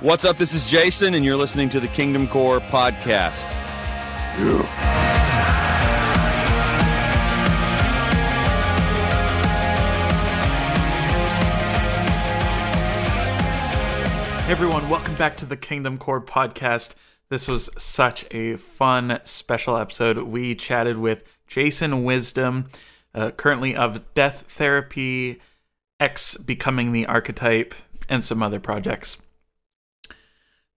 What's up? This is Jason, and you're listening to the Kingdom Core podcast. Hey everyone, welcome back to the Kingdom Core podcast. This was such a fun special episode. We chatted with Jason Wisdom, uh, currently of Death Therapy, X Becoming the Archetype, and some other projects.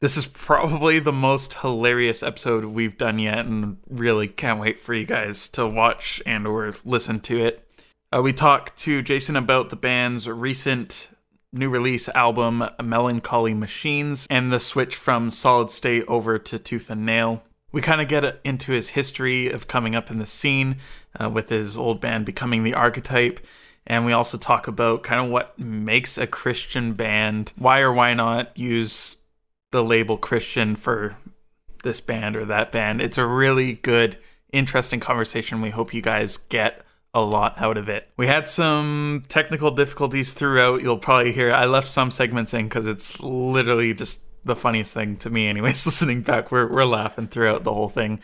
This is probably the most hilarious episode we've done yet, and really can't wait for you guys to watch and or listen to it. Uh, we talked to Jason about the band's recent new release album Melancholy Machines and the switch from Solid State over to Tooth and Nail. We kind of get into his history of coming up in the scene uh, with his old band Becoming the Archetype. And we also talk about kind of what makes a Christian band, why or why not use the label Christian for this band or that band. It's a really good, interesting conversation. We hope you guys get a lot out of it. We had some technical difficulties throughout. You'll probably hear I left some segments in because it's literally just the funniest thing to me, anyways. Listening back, we're we're laughing throughout the whole thing.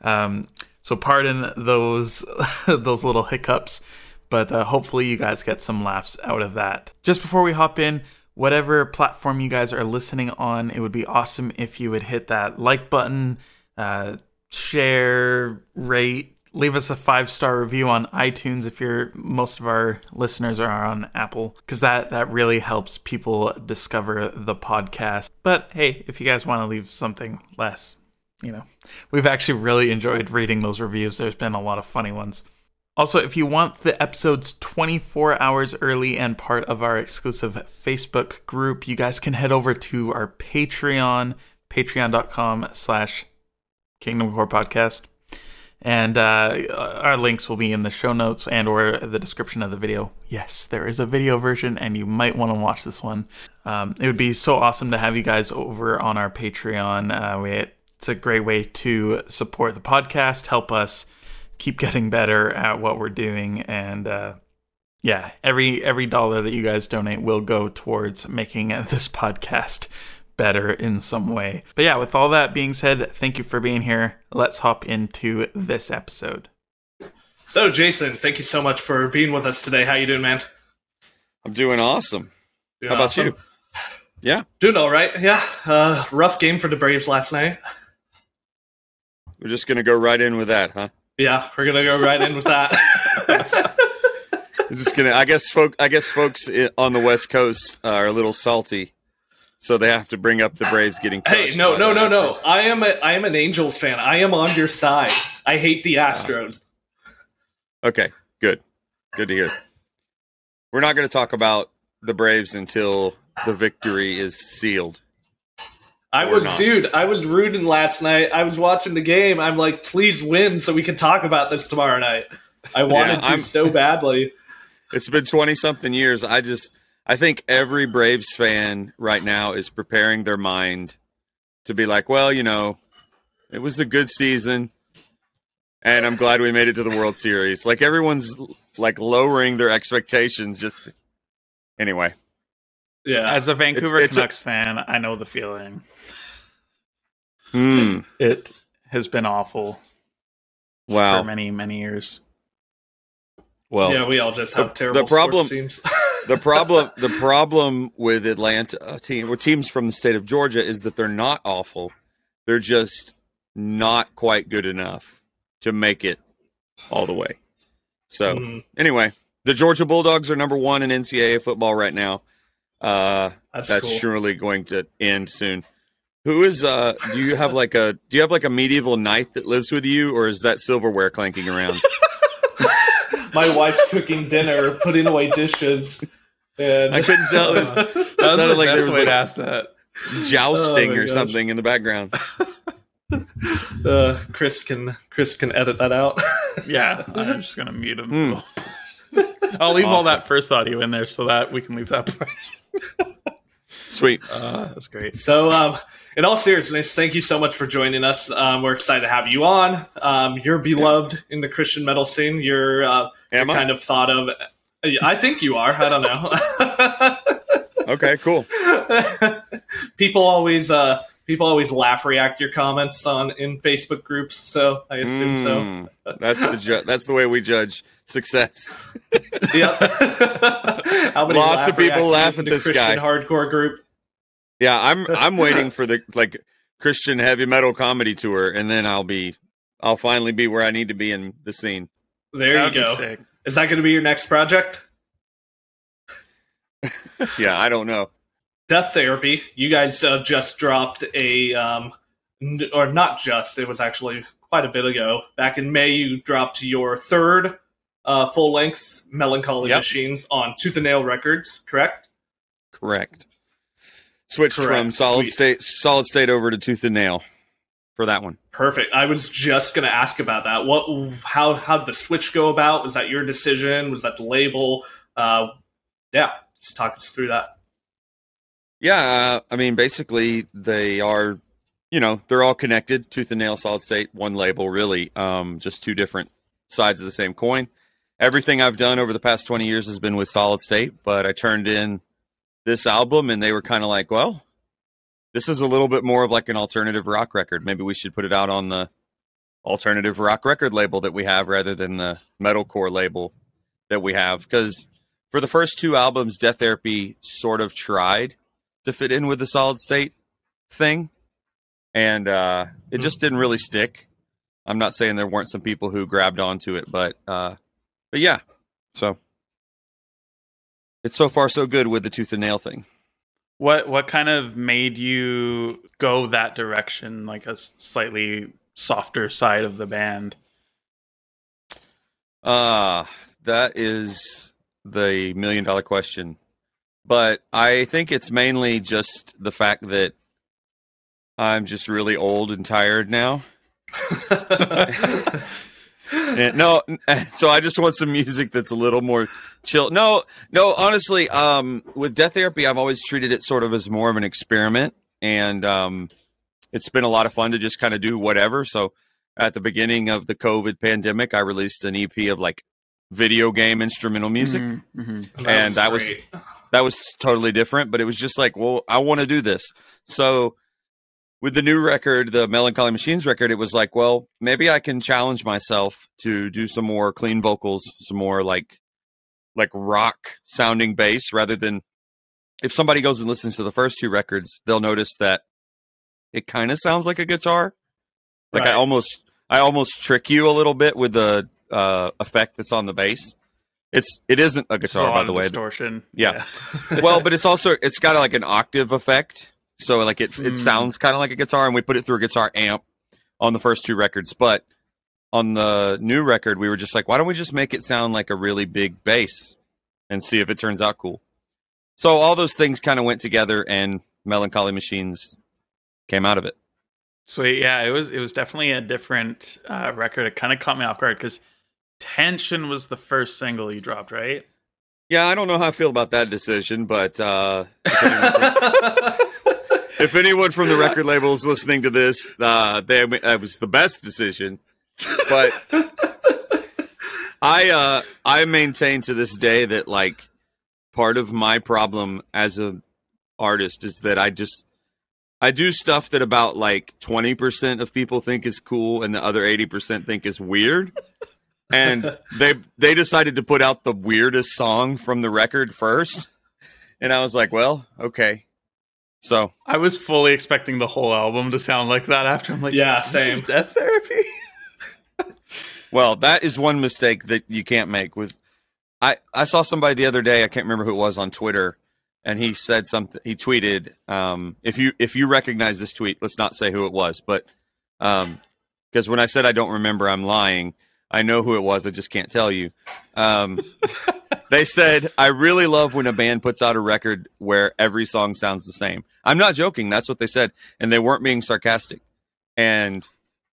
Um, so pardon those those little hiccups, but uh, hopefully you guys get some laughs out of that. Just before we hop in. Whatever platform you guys are listening on, it would be awesome if you would hit that like button, uh, share, rate, leave us a five star review on iTunes if you're most of our listeners are on Apple because that that really helps people discover the podcast. But hey, if you guys want to leave something less, you know, we've actually really enjoyed reading those reviews. There's been a lot of funny ones. Also, if you want the episodes 24 hours early and part of our exclusive Facebook group, you guys can head over to our Patreon, patreon.com slash Kingdom Core Podcast. And uh, our links will be in the show notes and or the description of the video. Yes there is a video version and you might want to watch this one. Um, it would be so awesome to have you guys over on our patreon. Uh, we, it's a great way to support the podcast help us keep getting better at what we're doing and uh, yeah every every dollar that you guys donate will go towards making this podcast better in some way. But yeah, with all that being said, thank you for being here. Let's hop into this episode. So, Jason, thank you so much for being with us today. How you doing, man? I'm doing awesome. Doing How about awesome? you? Yeah, Doing all right. Yeah. Uh, rough game for the Braves last night. we're just gonna go right in with that, huh? Yeah, we're gonna go right in with that. We're just gonna. I guess folk. I guess folks on the West Coast uh, are a little salty, so they have to bring up the Braves getting. hey, no, no, no, no. I am a I am an Angels fan. I am on your side. I hate the Astros. Okay, good, good to hear. We're not going to talk about the Braves until the victory is sealed. I was, not. dude. I was rooting last night. I was watching the game. I'm like, please win so we can talk about this tomorrow night. I wanted to I'm- so badly. It's been twenty something years. I just, I think every Braves fan right now is preparing their mind to be like, well, you know, it was a good season, and I'm glad we made it to the World Series. Like everyone's like lowering their expectations. Just anyway, Yeah. As a Vancouver it's a- Canucks fan, I know the feeling. hmm. It has been awful Wow. for many, many years. Well, yeah, we all just the- have terrible the problem- sports teams. the problem the problem with Atlanta uh, team or teams from the state of Georgia is that they're not awful. They're just not quite good enough to make it all the way. So Mhm. anyway, the Georgia Bulldogs are number one in NCAA football right now. Uh, That's, that's cool. surely going to end soon. Who is uh do you have like a do you have like a medieval knight that lives with you or is that silverware clanking around? My wife's cooking dinner, putting away dishes. And I couldn't tell. It was- That was sounded the like there best was way like- to ask that. jousting Oh or gosh. something in the background. uh, Chris can Chris can edit that out. Yeah, I'm just gonna mute him. Hmm. I'll leave all that first audio in there so that we can leave that part. Sweet. Uh, that's great. so, um, in all seriousness, thank you so much for joining us. Um, we're excited to have you on. Um, you're beloved in the Christian metal scene. You're, uh, you're kind of thought of. I think you are. I don't know. Okay, cool. people always uh people always laugh react your comments on in Facebook groups, so I assume so. Mm, that's the ju- that's the way we judge success. Yep. Lots of people laugh at this Christian guy. hardcore group. Yeah, I'm I'm waiting for the like Christian heavy metal comedy tour, and then I'll be I'll finally be where I need to be in the scene. There That'd you go. Is that going to be your next project? Yeah, I don't know. Death Therapy. You guys uh, just dropped a, um, n- or not just. It was actually quite a bit ago. Back in May, you dropped your third uh, full length Melancholy Yep. Machines on Tooth and Nail Records. Correct? Correct. Switched Correct. from solid Sweet. state solid state over to tooth and nail for that one. Perfect. I was just going to ask about that. What? How? How did the switch go about? Was that your decision? Was that the label? Uh, yeah, just talk us through that. Yeah, uh, I mean, basically, they are, you know, they're all connected. Tooth and nail, solid state, one label, really. Um, just two different sides of the same coin. Everything I've done over the past twenty years has been with solid state, but I turned in this album, and they were kind of like, "Well, this is a little bit more of like an alternative rock record. Maybe we should put it out on the alternative rock record label that we have, rather than the metalcore label that we have." Because for the first two albums, Death Therapy sort of tried to fit in with the solid state thing. And uh it just didn't really stick. I'm not saying there weren't some people who grabbed onto it but uh but yeah. So it's so far so good with the tooth and nail thing. What what kind of made you go that direction, like a slightly softer side of the band? uh that is the million dollar question but i think it's mainly just the fact that i'm just really old and tired now And no, so I just want some music that's a little more chill. No, no, honestly, um, with Death Therapy, I've always treated it sort of as more of an experiment, and um, it's been a lot of fun to just kind of do whatever. So at the beginning of the COVID pandemic, I released an EP of like video game instrumental music. Mhm, mhm. And that was- great. That was totally different, but it was just like, well, I want to do this. So with the new record, the Melancholy Machines record, it was like, well, maybe I can challenge myself to do some more clean vocals, some more like like rock sounding bass rather than if somebody goes and listens to the first two records, they'll notice that it kind of sounds like a guitar. Like I almost I almost trick you a little bit with the uh, effect that's on the bass. It's it isn't a a guitar lot by the way. distortion. Yeah. well, but it's also it's got like an octave effect, so like it it Mm. sounds kind of like a guitar, and we put it through a guitar amp on the first two records. But on the new record, we were just like, why don't we just make it sound like a really big bass and see if it turns out cool? So all those things kind of went together, and Melancholy Machines came out of it. Sweet, yeah, it was it was definitely a different uh, record. It kind of caught me off guard because "Tension" was the first single you dropped, right? Yeah, I don't know how I feel about that decision, but uh, if anyone from- if anyone from the record label is listening to this, uh, they that was the best decision. But I uh, I maintain to this day that like part of my problem as a artist is that I just I do stuff that about like twenty percent of people think is cool and the other eighty percent think is weird. And they they decided to put out the weirdest song from the record first. And I was like, well, okay. So I was fully expecting the whole album to sound like that. After I'm like, Yeah, same. Death therapy. Well, that is one mistake that you can't make with I I saw somebody the other day, I can't remember who it was on Twitter, and he said something he tweeted um if you if you recognize this tweet, let's not say who it was, but um because when I said I don't remember, I'm lying. I know who it was, I just can't tell you. Um they said, I really love when a band puts out a record where every song sounds the same. I'm not joking, that's what they said. And they weren't being sarcastic. And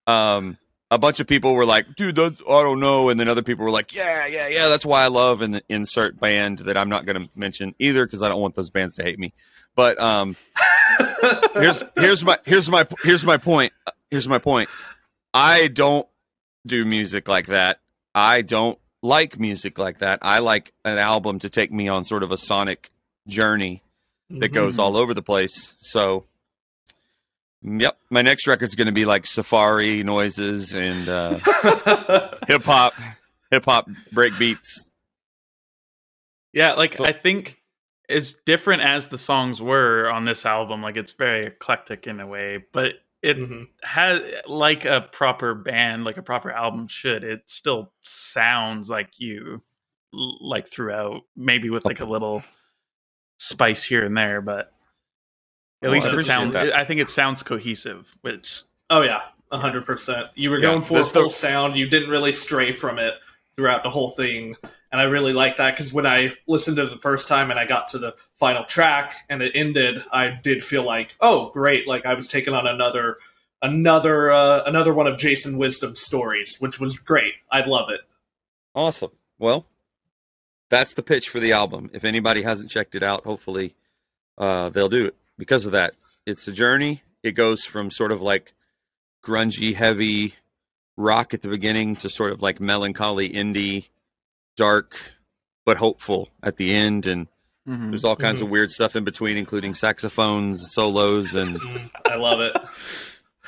um a bunch of people were like, dude, I don't know. And then other people were like, yeah, yeah, yeah, that's why I love the insert band that I'm not going to mention either because I don't want those bands to hate me. But um, here's here's my here's my here's my point. Here's my point. I don't do music like that. I don't like music like that. I like an album to take me on sort of a sonic journey. that goes Mhm. all over the place. So, yep, my next record's going to be like safari noises and uh, hip hop, hip hop break beats. Yeah, like So- I think as different as the songs were on this album, like it's very eclectic in a way, but it Mhm. has like a proper band, like a proper album should. It still sounds like you, like throughout, maybe with like a little spice here and there, but at Well, least I it sounds. that. I think it sounds cohesive, which Oh yeah, hundred percent. You were Yeah, going for a this the- full sound. You didn't really stray from it throughout the whole thing, and I really like that because when I listened to it the first time and I got to the final track and it ended, I did feel like, oh great, like I was taking on another another uh, another one of Jason Wisdom's stories, which was great. I love it. Awesome. Well, that's the pitch for the album. If anybody hasn't checked it out, hopefully uh, they'll do it because of that. It's a journey. It goes from sort of like grungy, heavy rock at the beginning to sort of like melancholy, indie, dark, but hopeful at the end. And Mhm. there's all kinds of weird stuff in between, including saxophones, solos, and I love it.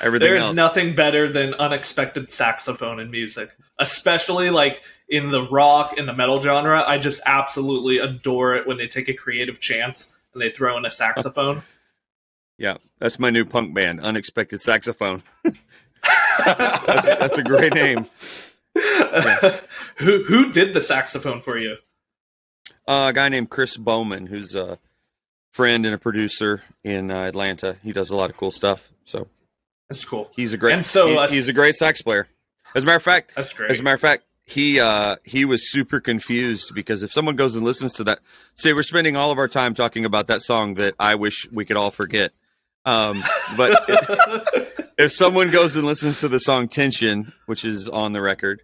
everything There's else. nothing better than unexpected saxophone in music, especially like in the rock and the metal genre. I just absolutely adore it when they take a creative chance and they throw in a saxophone. yeah, that's my new punk band, Unexpected Saxophone. that's, that's a great name. who who did the saxophone for you? Uh, a guy named Chris Bowman, who's a friend and a producer in uh, Atlanta. He does a lot of cool stuff. So That's cool. he's a great. And so, he- uh, he's a great sax player. As a matter of fact, That's great. as a matter of fact, he uh, he was super confused because if someone goes and listens to that, say we're spending all of our time talking about that song that I wish we could all forget. Um, but if someone goes and listens to the song "Tension," which is on the record,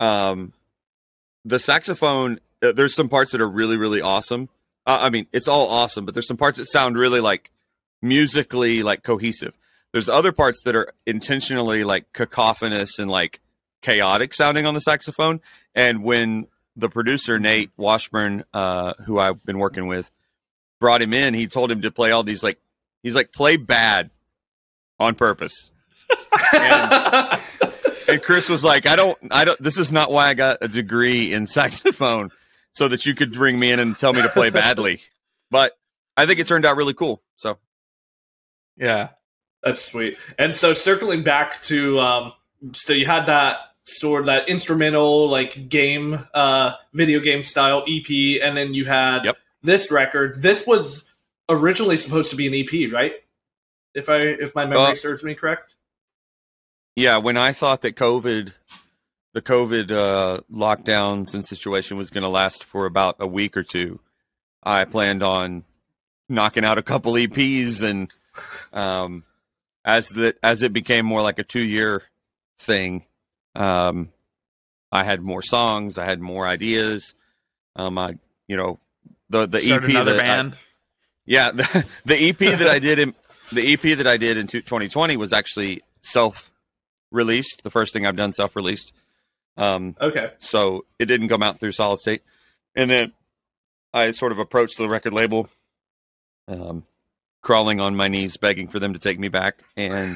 um, the saxophone. Uh, there's some parts that are really, really awesome. Uh, I mean, it's all awesome, but there's some parts that sound really like musically like cohesive. There's other parts that are intentionally like cacophonous and like chaotic sounding on the saxophone. And when the producer Nate Washburn, uh, who I've been working with, brought him in, he told him to play all these like he's like play bad on purpose. and, and Chris was like, I don't, I don't. This is not why I got a degree in saxophone, so that you could bring me in and tell me to play badly. But I think it turned out really cool. So yeah. That's sweet. And so circling back to um so you had that store that instrumental like game uh video game style EP and then you had Yep. this record. This was originally supposed to be an EP, right? If I if my memory Uh, serves me correct. yeah, when I thought that COVID, the COVID uh, lockdowns and situation was going to last for about a week or two, I planned on knocking out a couple EPs, and um, as the as it became more like a two year thing, um, I had more songs, I had more ideas. Um, I you know the the Start EP another that I- band. Yeah, the, the EP that I did in the EP that I did in 2020 was actually self released. The first thing I've done self released. Um, Okay. so it didn't come out through Solid State, and then I sort of approached the record label, um, crawling on my knees, begging for them to take me back, and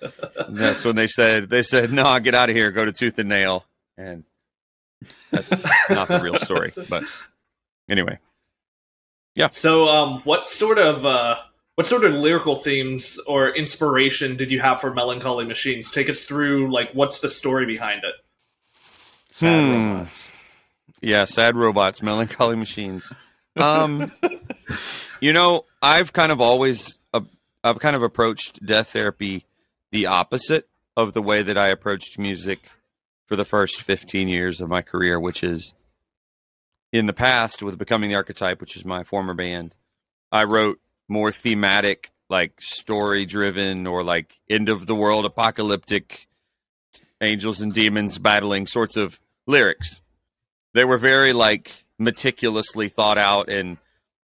that's when they said they said no, get out of here, go to Tooth and Nail, and that's not the real story, but anyway. So um what sort of uh what sort of lyrical themes or inspiration did you have for Melancholy Machines? Take us through like what's the story behind it? Sad Hmm. robots. Yeah, sad robots, melancholy machines. Um, you know, I've kind of always, uh, I've kind of approached death therapy the opposite of the way that I approached music for the first 15 years of my career, which is in the past with Becoming the Archetype, which is my former band. I wrote more thematic, like story driven or like end of the world apocalyptic angels and demons battling sorts of lyrics. They were very like meticulously thought out and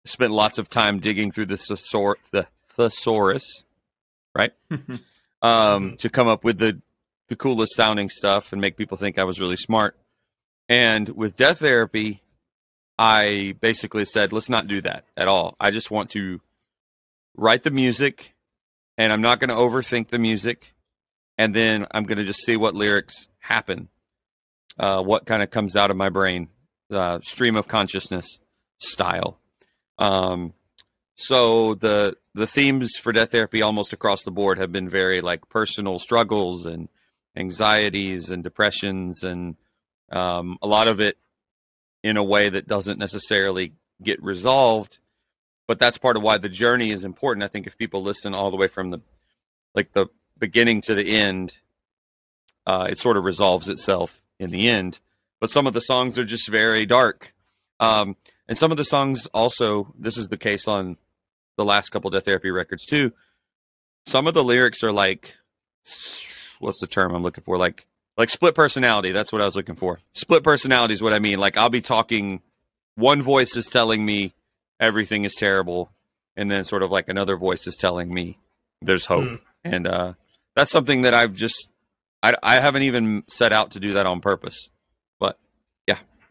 spent lots of time digging through the thesor- the thesaurus, right? um, to come up with the the coolest sounding stuff and make people think I was really smart. And with death therapy, I basically said, let's not do that at all. I just want to write the music, and I'm not going to overthink the music, and then I'm going to just see what lyrics happen, uh, what kind of comes out of my brain, uh, stream of consciousness style. Um, so the the themes for death therapy almost across the board have been very like personal struggles and anxieties and depressions and um, a lot of it in a way that doesn't necessarily get resolved but that's part of why the journey is important. I think if people listen all the way from the like the beginning to the end uh, it sort of resolves itself in the end. But some of the songs are just very dark. Um, and some of the songs also this is the case on the last couple death therapy records too. Some of the lyrics are like what's the term i'm looking for? Like like split personality that's what i was looking for split personality is what i mean like i'll be talking one voice is telling me everything is terrible and then sort of like another voice is telling me there's hope Hmm. and uh that's something that i've just I, I haven't even set out to do that on purpose but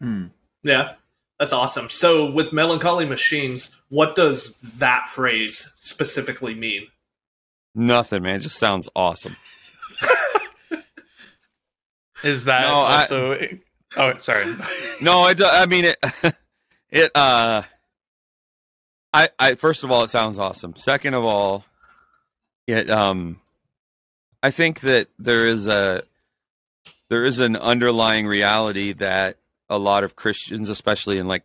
Hmm. Yeah, that's awesome. So, with melancholy machines, what does that phrase specifically mean? nothing man it just sounds awesome Is that No, I- oh, sorry. no i, I mean it it uh i i first of all it sounds awesome second of all it um i think that there is a there is an underlying reality that a lot of christians especially in like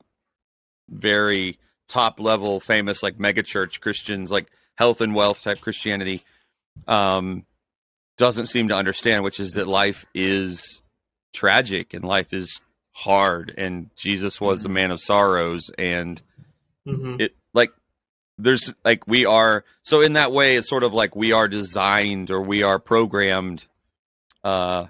very top level famous like megachurch christians like health and wealth type christianity um doesn't seem to understand which is that life is tragic and life is hard. And Jesus was the man of sorrows and hmm it like there's like we are so in that way it's sort of like we are designed or we are programmed uh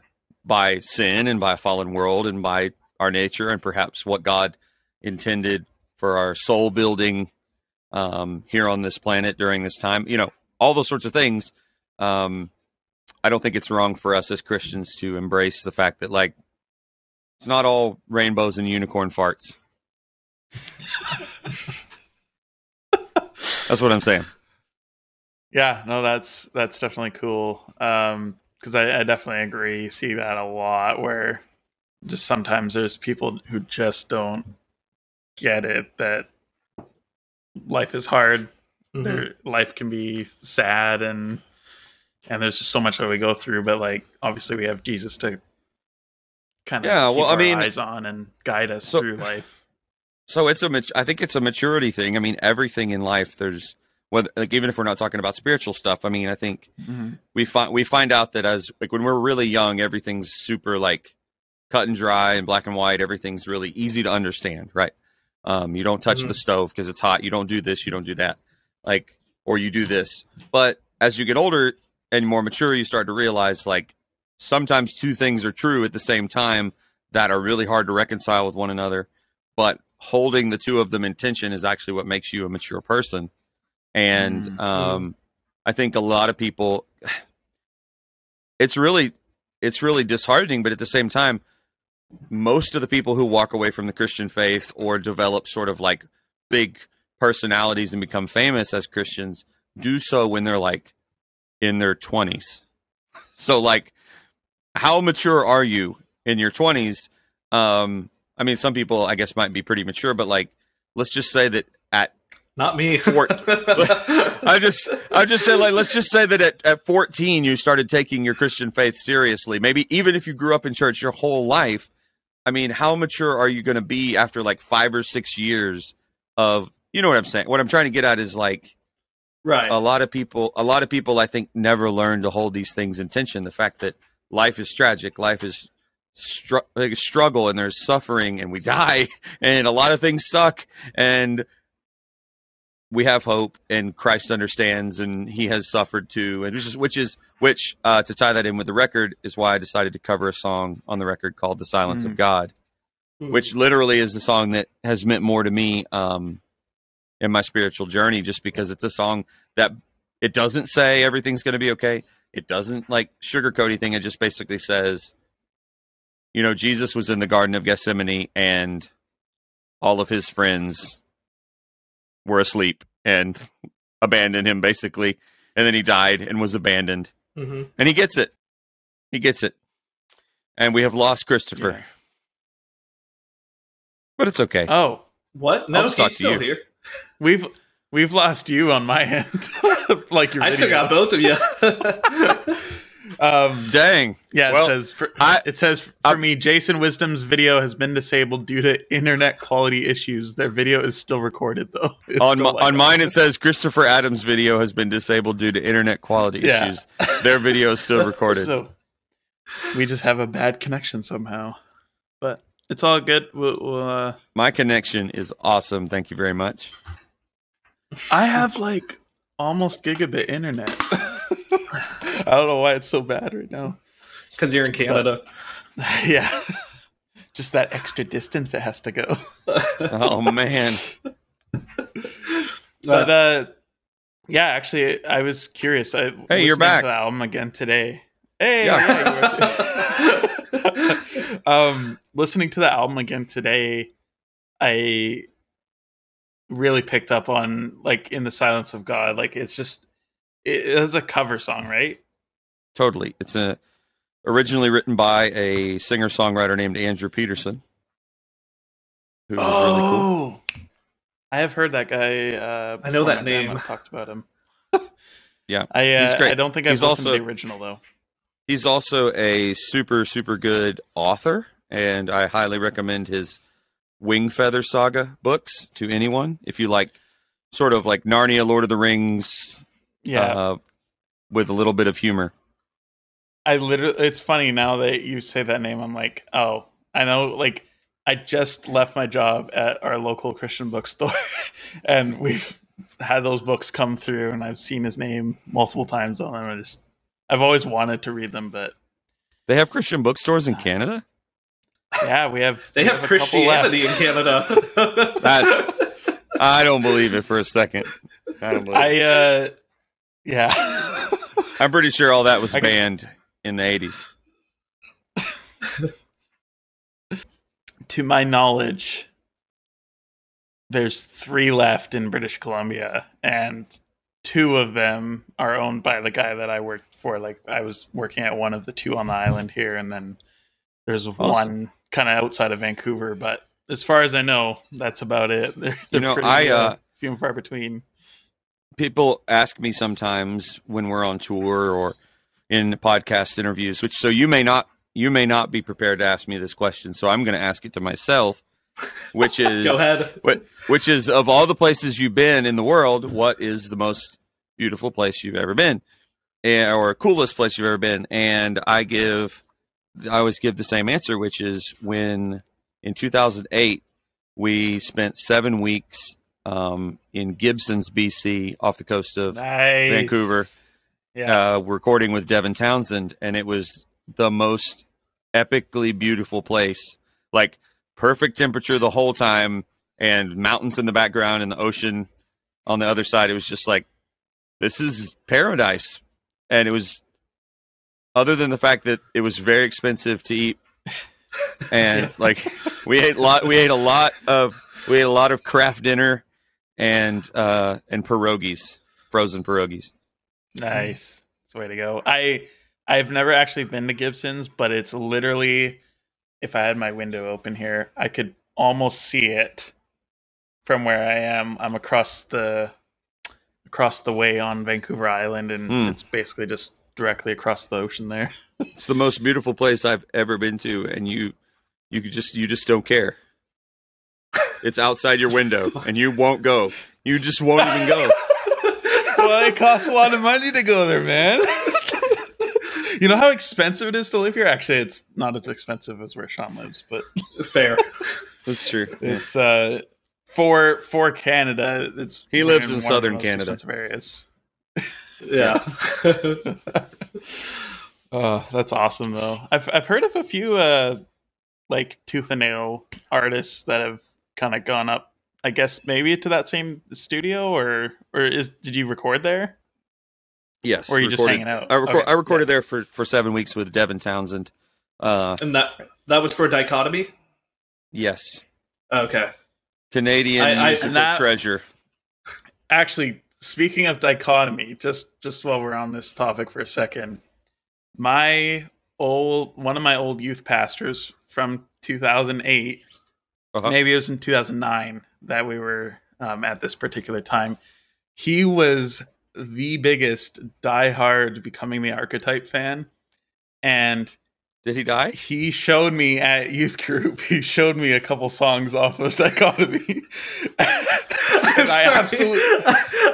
by sin and by a fallen world and by our nature and perhaps what God intended for our soul building um here on this planet during this time you know all those sorts of things um I don't think it's wrong for us as Christians to embrace the fact that like it's not all rainbows and unicorn farts. That's what I'm saying. Yeah, no, that's that's definitely cool. Um, because I, I definitely agree. You see that a lot where just sometimes there's people who just don't get it that life is hard. Mhm. Their life can be sad and and there's just so much that we go through. But like obviously we have Jesus to kind of Yeah, keep well, I our mean- eyes on and guide us So- through life. So it's a mat- I think it's a maturity thing. I mean, everything in life there's whether like even if we're not talking about spiritual stuff, I mean, I think we find we find out that as like when we're really young, everything's super like cut and dry and black and white. Everything's really easy to understand, right? Um, you don't touch Mhm. the stove because it's hot. You don't do this. You don't do that. Like, or you do this. But as you get older and more mature, you start to realize like sometimes two things are true at the same time that are really hard to reconcile with one another. But holding the two of them in tension is actually what makes you a mature person. And Mhm. um, I think a lot of people, it's really, it's really disheartening. But at the same time, most of the people who walk away from the Christian faith or develop sort of like big personalities and become famous as Christians do so when they're like in their 20s. So like how mature are you in your 20s? Um I mean some people I guess might be pretty mature but like let's just say that at Not me. Fort- I just I just say like let's just say that at, at 14 you started taking your Christian faith seriously. Maybe even if you grew up in church your whole life. I mean, how mature are you going to be after like 5 or 6 years of you know what I'm saying? What I'm trying to get at is like right. a lot of people a lot of people I think never learn to hold these things in tension. The fact that life is tragic, life is str- like a struggle and there's suffering and we die and a lot of things suck and we have hope and Christ understands and he has suffered too and which is which is which uh, to tie that in with the record is why I decided to cover a song on the record called The Silence of Mm. God Hmm. which literally is the song that has meant more to me um, in my spiritual journey just because it's a song that it doesn't say everything's going to be okay it doesn't like sugarcoat anything it just basically says you know jesus was in the garden of gethsemane and all of his friends were asleep and abandoned him basically, and then he died and was abandoned, hmm and he gets it. He gets it, and we have lost Christopher, Yeah. but it's okay. Oh, What? No, I'll he's still you. here. We've we've lost you on my end. like your I still got both of you. Um, Dang. yeah, Well, it says for, I- it says for I- me, Jason Wisdom's video has been disabled due to internet quality issues. Their video is still recorded though. It's on still my, on mine, it says Christopher Adams' video has been disabled due to internet quality Yeah. issues. Their video is still recorded. So we just have a bad connection somehow, but it's all good. We'll, we'll, uh, My connection is awesome. Thank you very much. I have like almost gigabit internet. I don't know why it's so bad right now. Because you're in Canada. yeah, just that extra distance it has to go. Oh man. But uh, yeah, actually, I was curious. I Hey, you're back. To the album again today. Hey, Yeah. yeah, you were- um, listening to the album again today, I really picked up on like in the silence of God. Like it's just it is a cover song, right? Totally. It's a originally written by a singer songwriter named Andrew Peterson. Who was really cool. Oh, I have heard that guy. Uh, I know that my grandma name. Talked about him. Yeah, I uh, he's great. I don't think I've He's listened also- to the original though. He's also a super, super good author, and I highly recommend his Wing Feather Saga books to anyone. If you like sort of like Narnia, Lord of the Rings, Yeah, uh, with a little bit of humor. I literally. It's funny now that you say that name. I'm like, oh, I know. Like, I just left my job at our local Christian bookstore, and we've had those books come through, and I've seen his name multiple times on them. I just, I've always wanted to read them, but They have Christian bookstores in Canada. yeah, we have. They we have a couple Christianity in. Canada. That- I don't believe it for a second. I don't believe. it. I uh, yeah. I'm pretty sure all that was I can- banned in the 80s. to my knowledge, there's three left in British Columbia, and two of them are owned by the guy that I worked for. Like I was working at one of the two on the island here, and then there's one kind of outside of Vancouver. But as far as I know, that's about it. They're, they're know, pretty, I, uh, few and far between. people ask me sometimes when we're on tour or in podcast interviews which so you may not you may not be prepared to ask me this question so i'm going to ask it to myself which is Go ahead. what which is of all the places you've been in the world what is the most beautiful place you've ever been or coolest place you've ever been and i give i always give the same answer which is when in 2008 we spent seven weeks um, in gibsons bc off the coast of Nice. Vancouver. Yeah. uh, recording with Devin Townsend, and it was the most epically beautiful place. Like perfect temperature the whole time, and mountains in the background, and the ocean on the other side. It was just like this is paradise, and it was. Other than the fact that it was very expensive to eat, and like we ate a lot, we ate a lot of we ate a lot of Kraft dinner, and uh and pierogies, frozen pierogies. Nice. That's the way to go. I I've never actually been to Gibsons, but it's literally if I had my window open here, I could almost see it from where I am. I'm across the across the way on Vancouver Island and Hmm. it's basically just directly across the ocean there. It's the most beautiful place I've ever been to, and you you could just you just don't care. It's outside your window, and you won't go. You just won't even go. well, it costs a lot of money to go there, man. you know how expensive it is to live here? Actually, it's not as expensive as where Sean lives, but Fair. That's true. It's uh for for Canada. It's He lives in one of the southern Canada. expensive areas. Yeah. Oh, that's awesome though. I've I've heard of a few uh like tooth and nail artists that have kind of gone up. I guess maybe to that same studio or or is did you record there? Yes. Or are you just hanging out? I, record, Okay, I recorded there for, for seven weeks with Devin Townsend. Uh, and that that was for dichotomy. yes. Okay. Canadian I- I- musical and that- treasure. Actually, speaking of dichotomy, just just while we're on this topic for a second, my old one of my old youth pastors from 2008, Uh-huh. maybe it was in 2009 that we were um, at this particular time. He was the biggest diehard becoming the archetype fan, and Did he die? he showed me at youth group. He showed me a couple songs off of dichotomy. and I Sorry. absolutely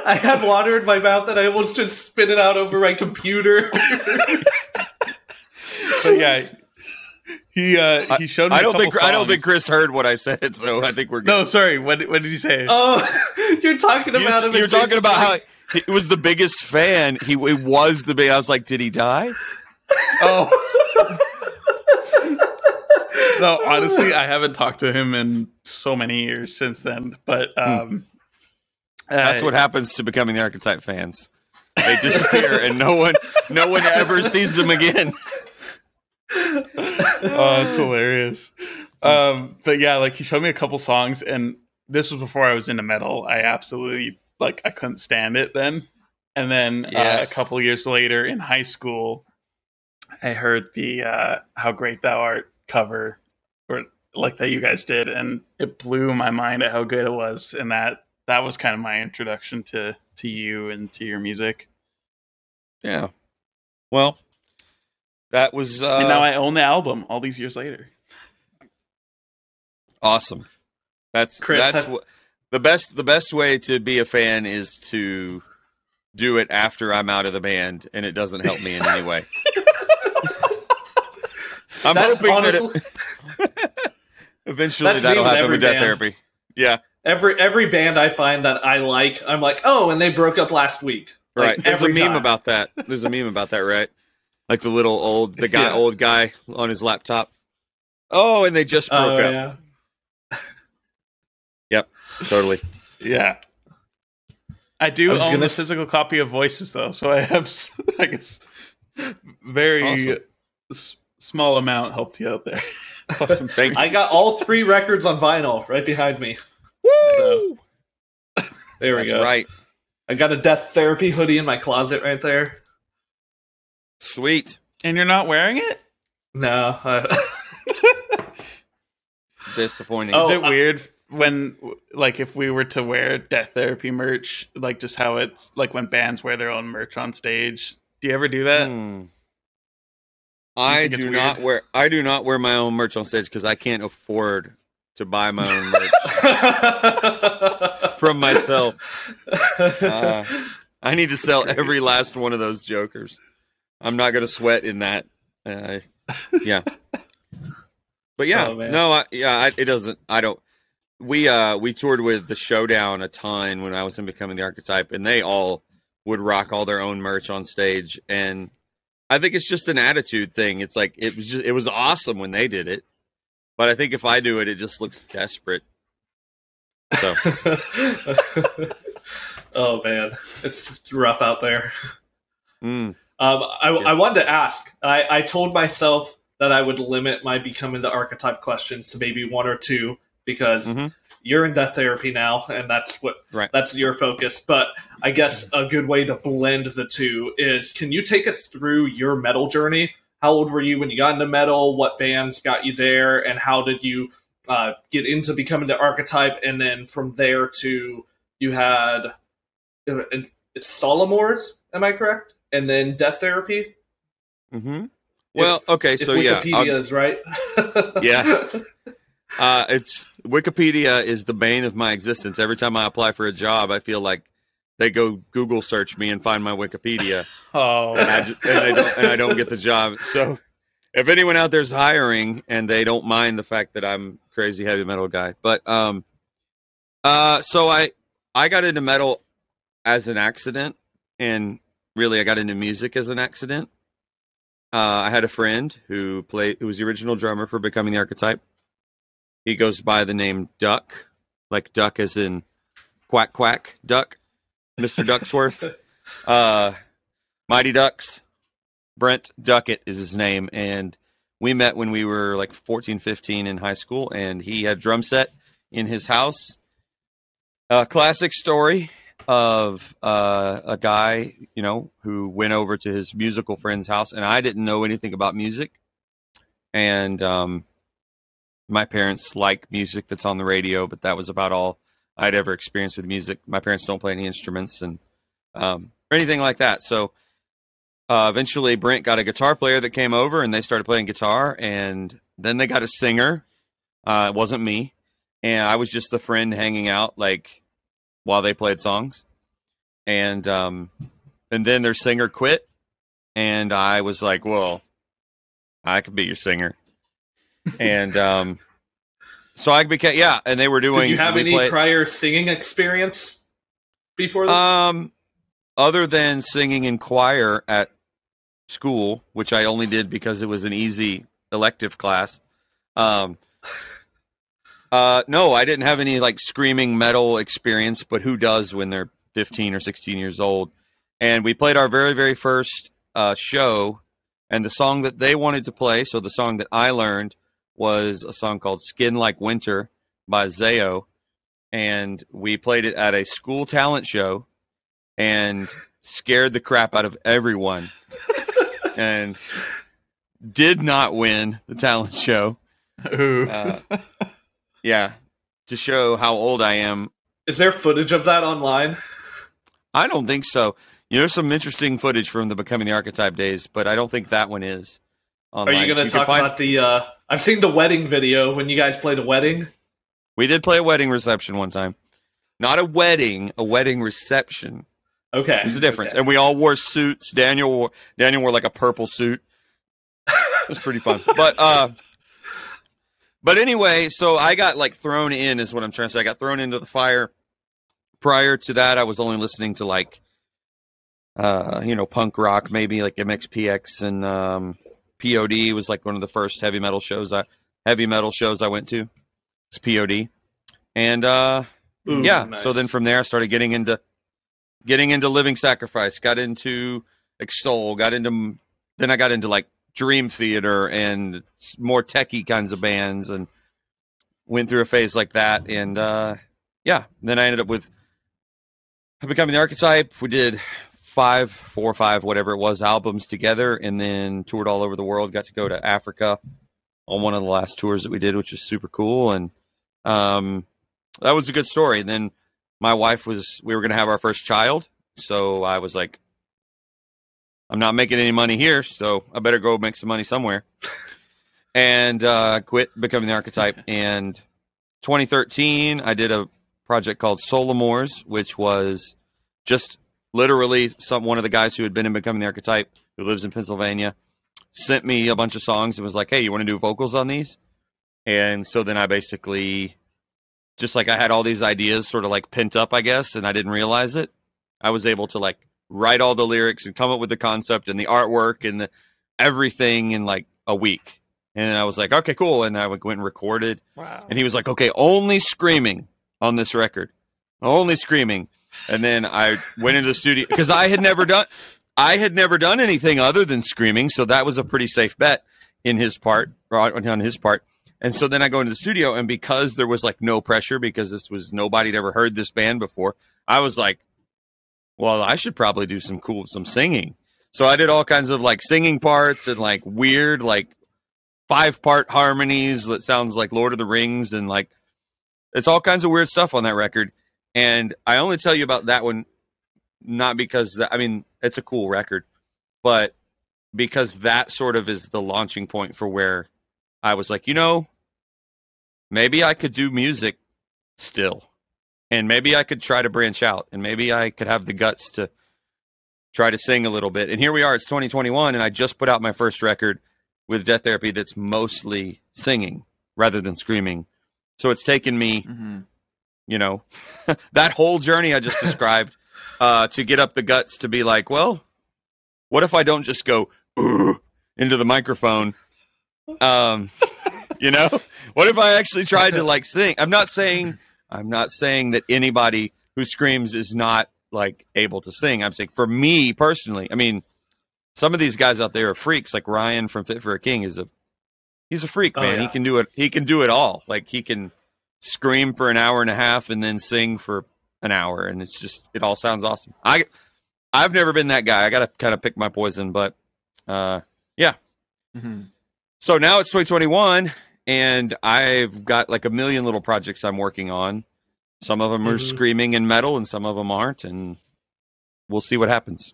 I had water in my mouth and I almost just spit it out over my computer. but yeah, he uh he showed me. I a don't couple think I don't think Chris heard what I said, so I think we're good. No, sorry. What what did you say? oh, you're talking you, about him. You're talking about how he was the biggest fan. He, he was the big. I was like, did he die? oh. No, honestly, I haven't talked to him in so many years since then. But um, Hmm. That's uh, what happens to becoming the archetype fans. They disappear, and no one, no one ever sees them again. oh, that's hilarious. Um, but yeah, like he showed me a couple songs, and this was before I was into metal. I absolutely like I couldn't stand it then. And then uh, a couple years later in high school, I heard the uh, "How Great Thou Art" cover, like that you guys did, and it blew my mind at how good it was. And that that was kind of my introduction to to you and to your music. Yeah. Well, that was uh, and now I own the album all these years later. awesome. That's Chris, that's have- what the best. The best way to be a fan is to do it after I'm out of the band, and it doesn't help me in any way. I'm That hoping honestly- that it, eventually That's me that'll happen every with Death band. Therapy. Yeah, every every band I find that I like, I'm like, oh, and they broke up last week. Like, right. There's a every meme time. about that. There's a meme about that, right? Like the little old, the guy, Yeah. old guy on his laptop. Oh, and they just broke Oh up. yeah. yep. Totally. Yeah. I do I own gonna the physical copy of Voices though, so I have s- I guess very Awesome. s- small amount helped you out there. Plus some Thank you. I got all three records on vinyl right behind me. Woo! There we That's go. right. I got a Death Therapy hoodie in my closet right there. Sweet. And you're not wearing it? No, I, Disappointing. Oh, Is it I- weird when like if we were to wear Death Therapy merch, like just how it's like when bands wear their own merch on stage? Do you ever do that? Hmm. I do not wear. I do not wear my own merch on stage because I can't afford to buy my own merch from myself. Uh, I need to sell every last one of those jokers. I'm not going to sweat in that. Uh, yeah. But yeah, Oh, no, I, yeah, I, it doesn't. I don't. We uh we toured with the Showdown a ton when I was in Becoming the Archetype, and they all would rock all their own merch on stage, and I think it's just an attitude thing. It's like it was just it was awesome when they did it, but I think if I do it, it just looks desperate. So oh man, it's rough out there. mm, Um, I, Yeah. I wanted to ask. I, I told myself that I would limit my becoming the archetype questions to maybe one or two because Mhm. You're in death therapy now, and that's what Right. that's your focus. But I guess a good way to blend the two is: can you take us through your metal journey? How old were you when you got into metal? What bands got you there, and how did you uh, get into becoming the archetype? And then from there to you had uh, it's Solamors, am I correct? And then death therapy. Mm-hmm. well, If- okay, If so yeah, Wikipedia I'll- is right. Yeah. Uh, it's Wikipedia is the bane of my existence. Every time I apply for a job, I feel like they go Google search me and find my Wikipedia, Oh, and I just, and, I don't, and I don't get the job. So, if anyone out there's hiring and they don't mind the fact that I'm crazy heavy metal guy, but um, uh, so I I got into metal as an accident, and really I got into music as an accident. Uh, I had a friend who played who was the original drummer for Becoming the Archetype. He goes by the name Duck, like duck as in quack quack duck, Mister Ducksworth. uh, Mighty Ducks. Brent Duckett is his name, and we met when we were like 14, 15 in high school, and he had a drum set in his house, a classic story of uh, a guy, you know, who went over to his musical friend's house, and I didn't know anything about music, and um, my parents like music that's on the radio, but that was about all I'd ever experienced with music. My parents don't play any instruments and um, or anything like that. So uh, eventually, Brent got a guitar player that came over, and they started playing guitar, and then they got a singer. Uh, it wasn't me, and I was just the friend hanging out, like while they played songs, and um, and then their singer quit, and I was like, well, I could be your singer and um, so I became yeah, and they were doing. Did you have any played- prior singing experience before this? Um, other than singing in choir at school, which I only did because it was an easy elective class. Um, uh, no, I didn't have any like screaming metal experience, but who does when they're 15 or 16 years old? And we played our very, very first uh, show, and the song that they wanted to play, so the song that I learned was a song called Skin Like Winter by Zao. And we played it at a school talent show and scared the crap out of everyone and did not win the talent show. Uh, yeah, to show how old I am. Is there footage of that online? I don't think so. You know, there's some interesting footage from the Becoming the Archetype days, but I don't think that one is. Are you going to talk find- about the? Uh, I've seen the wedding video when you guys played a wedding. We did play a wedding reception one time. Not a wedding, a wedding reception. Okay, There's a difference. Okay. And we all wore suits. Daniel wore Daniel wore like a purple suit. It was pretty fun. but uh but anyway, so I got like thrown in is what I'm trying to say. I got thrown into the fire. Prior to that, I was only listening to like uh, you know, punk rock, maybe like MXPX and um POD was like one of the first heavy metal shows I heavy metal shows I went to. It's POD. And uh Ooh, yeah nice. so then from there i started getting into getting into living sacrifice got into extol got into then i got into like dream theater and more techie kinds of bands and went through a phase like that and uh yeah then i ended up with becoming the archetype we did five four or five whatever it was albums together and then toured all over the world got to go to africa on one of the last tours that we did which was super cool and um that was a good story. And then my wife was, we were going to have our first child. So I was like, I'm not making any money here. So I better go make some money somewhere. and uh, quit becoming the archetype. And 2013, I did a project called Solamors, which was just literally some one of the guys who had been in becoming the archetype who lives in Pennsylvania sent me a bunch of songs and was like, "Hey, you want to do vocals on these?" And so then I basically just like I had all these ideas sort of like pent up, I guess, and I didn't realize it. I was able to like write all the lyrics and come up with the concept and the artwork and the, everything in like a week. And I was like, okay, cool. And I went and recorded. wow. And he was like, okay, only screaming on this record, only screaming. And then I went into the studio because I had never done, I had never done anything other than screaming, so that was a pretty safe bet in his part, on his part. And so then I go into the studio, and because there was like no pressure, because this was nobody had ever heard this band before, I was like, well, I should probably do some cool, some singing. So I did all kinds of like singing parts and like weird, like five part harmonies that sounds like Lord of the Rings and like it's all kinds of weird stuff on that record. And I only tell you about that one not because I mean it's a cool record, but because that sort of is the launching point for where I was like, you know, maybe I could do music still. And maybe I could try to branch out and maybe I could have the guts to try to sing a little bit. And here we are, it's 2021 and I just put out my first record with Death Therapy that's mostly singing rather than screaming. So it's taken me hmm you know that whole journey i just described uh to get up the guts to be like well what if i don't just go into the microphone? Um you know what if i actually tried to like sing? I'm not saying i'm not saying that anybody who screams is not like able to sing. I'm saying for me personally i mean some of these guys out there are freaks. Like ryan from fit for a king is a he's a freak Oh, man. He can do it he can do it all. Like he can scream for an hour and a half and then sing for an hour, and it's just it all sounds awesome. I I've never been that guy. I got to kind of pick my poison, but uh, yeah. Mm-hmm. So now it's 2021, and I've got like a million little projects I'm working on. Some of them are Mhm. screaming in metal, and some of them aren't, and we'll see what happens.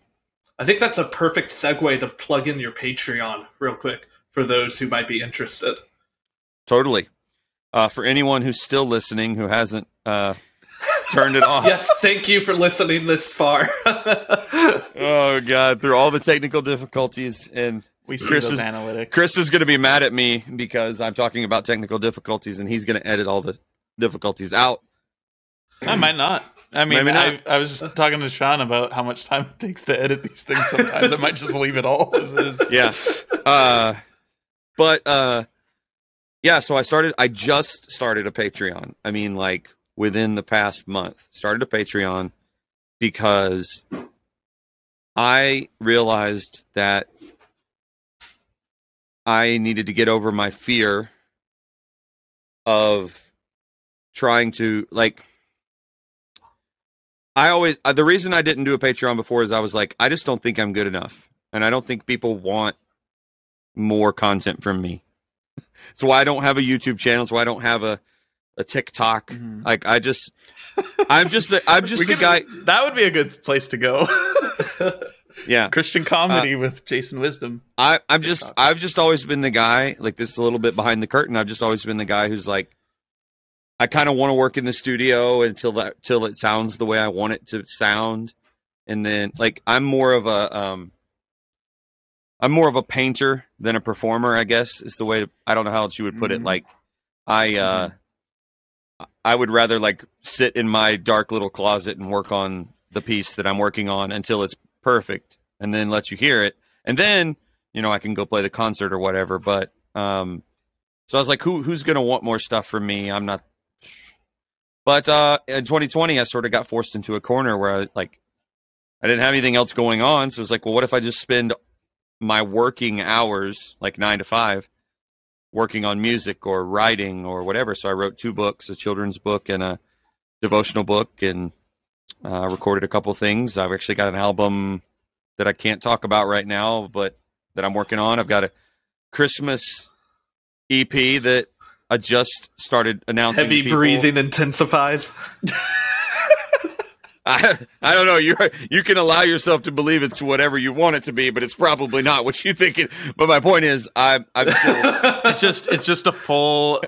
I think that's a perfect segue to plug in your Patreon real quick for those who might be interested. Totally. Uh, for anyone who's still listening who hasn't uh, turned it off. Yes, thank you for listening this far. Oh God! Through all the technical difficulties, and We see Chris those is- analytics. Chris is going to be mad at me because I'm talking about technical difficulties, and he's going to edit all the difficulties out. I might not. I mean, Maybe I, not. I was just talking to Sean about how much time it takes to edit these things. Sometimes I might just leave it all as is. Yeah. Uh, but uh, yeah. So I started. I just started a Patreon. I mean, like within the past month, started a Patreon because I realized that I needed to get over my fear of trying to like I always uh, the reason I didn't do a Patreon before is I was like I just don't think I'm good enough and I don't think people want more content from me. It's why I don't have a YouTube channel, it's why I don't have a a TikTok. Mhm. Like I just I'm just the, I'm just the could- guy That would be a good place to go. yeah. Christian comedy with Jason Wisdom. I, I'm just TikTok. I've just always been the guy like this is a little bit behind the curtain. I've just always been the guy who's like I kind of want to work in the studio until that till it sounds the way I want it to sound, and then like I'm more of a um I'm more of a painter than a performer. I guess is the way I don't know how else you would put it. Mhm. Like I uh I would rather like sit in my dark little closet and work on the piece that I'm working on until it's perfect, and then let you hear it, and then you know I can go play the concert or whatever. But um, so I was like, who who's gonna want more stuff from me? I'm not. But uh, in 2020, I sort of got forced into a corner where I like I didn't have anything else going on, so it's like, well, what if I just spend my working hours, like nine to five, working on music or writing or whatever? So I wrote two books, a children's book and a devotional book, and uh, recorded a couple things. I've actually got an album that I can't talk about right now, but that I'm working on. I've got a Christmas EP that I just started announcing. Heavy breathing intensifies. I, I don't know. You you can allow yourself to believe it's whatever you want it to be, but it's probably not what you think it. But my point is, I, I'm still. It's just it's just a full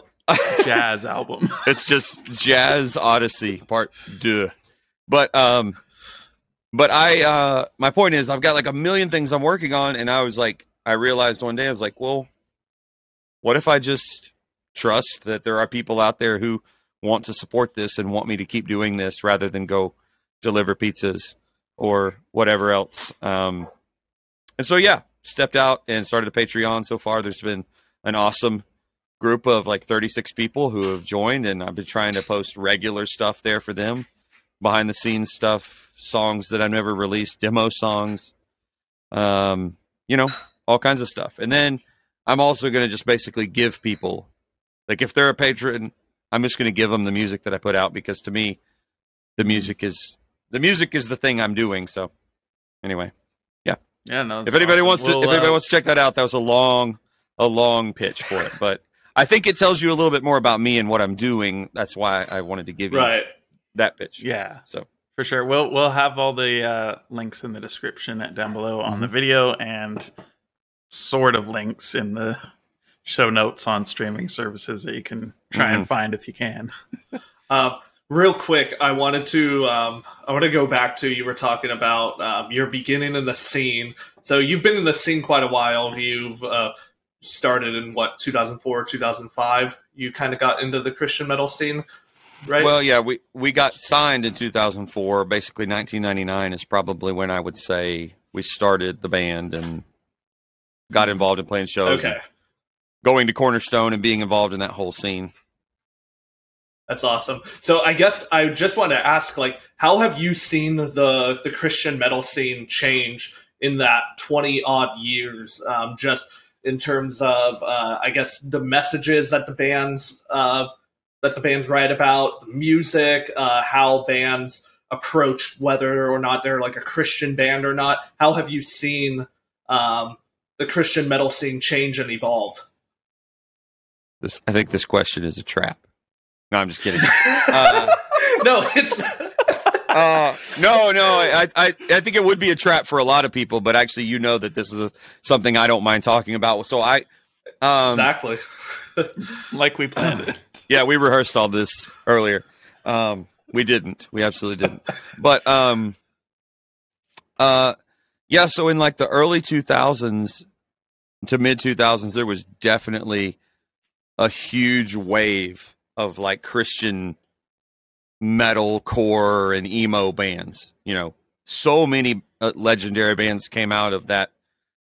jazz album. it's just jazz odyssey part deux. But um, but I uh, my point is, I've got like a million things I'm working on, and I was like, I realized one day, I was like, well, what if I just trust that there are people out there who want to support this and want me to keep doing this rather than go deliver pizzas or whatever else. Um, and so yeah, stepped out and started a Patreon. So far, there's been an awesome group of like 36 people who have joined, and I've been trying to post regular stuff there for them, behind the scenes stuff, songs that I've never released, demo songs, um, you know, all kinds of stuff. And then I'm also going to just basically give people, like if they're a patron, I'm just going to give them the music that I put out because to me, the music is the music is the thing I'm doing. So anyway, Yeah, yeah. no. if anybody awesome. wants to, We'll, if anybody uh, wants to check that out, that was a long, a long pitch for it, but I think it tells you a little bit more about me and what I'm doing. That's why I wanted to give you right. that pitch. yeah, So for sure. We'll we'll have all the uh, links in the description at, down below on Mm-hmm. the video and sort of links in the show notes on streaming services that you can try Mm-hmm. and find if you can. Uh, real quick, I wanted to um, I want to go back to you were talking about um, your beginning in the scene. So you've been in the scene quite a while. You've uh, started in what 2004, 2005. You kind of got into the Christian metal scene, right? Well, yeah, we we got signed in 2004. Basically, 1999 is probably when I would say we started the band and got involved in playing shows, okay, going to Cornerstone and being involved in that whole scene. That's awesome. So I guess I just want to ask, like, how have you seen the the Christian metal scene change in that 20 odd years? Um, just in terms of, uh, I guess, the messages that the bands uh, that the bands write about, the music, uh, how bands approach whether or not they're like a Christian band or not? How have you seen um, the Christian metal scene change and evolve? This, I think this question is a trap. No, I'm just kidding. uh, no, it's uh, no, no. I, I, I think it would be a trap for a lot of people, but actually, you know that this is a, something I don't mind talking about. So I, um, exactly like we planned it. Yeah, we rehearsed all this earlier. Um, we didn't. We absolutely didn't. But um, uh, yeah. So in like the early 2000s to mid 2000s, there was definitely a huge wave of like Christian metal core and emo bands. You know, so many uh, legendary bands came out of that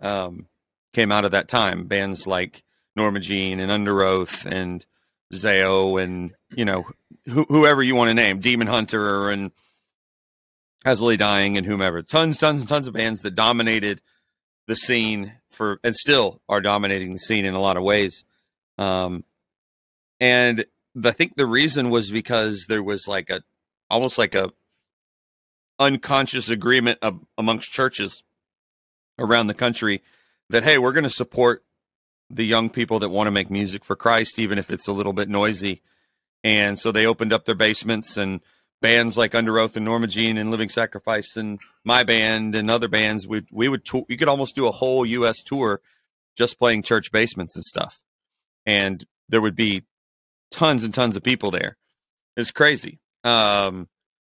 um, came out of that time. Bands like Norma Jean and Underoath and Zao and you know wh- whoever you want to name, Demon Hunter and I Dying and whomever. Tons, tons, and tons of bands that dominated the scene for and still are dominating the scene in a lot of ways. Um, and I think the reason was because there was like a almost like a unconscious agreement of, amongst churches around the country that hey, we're going to support the young people that want to make music for Christ, even if it's a little bit noisy. And so they opened up their basements and bands like Under Oath and Norma Jean and Living Sacrifice and my band and other bands. We we would tour, you could almost do a whole U.S. tour just playing church basements and stuff, and there would be tons and tons of people there. It's crazy. Um,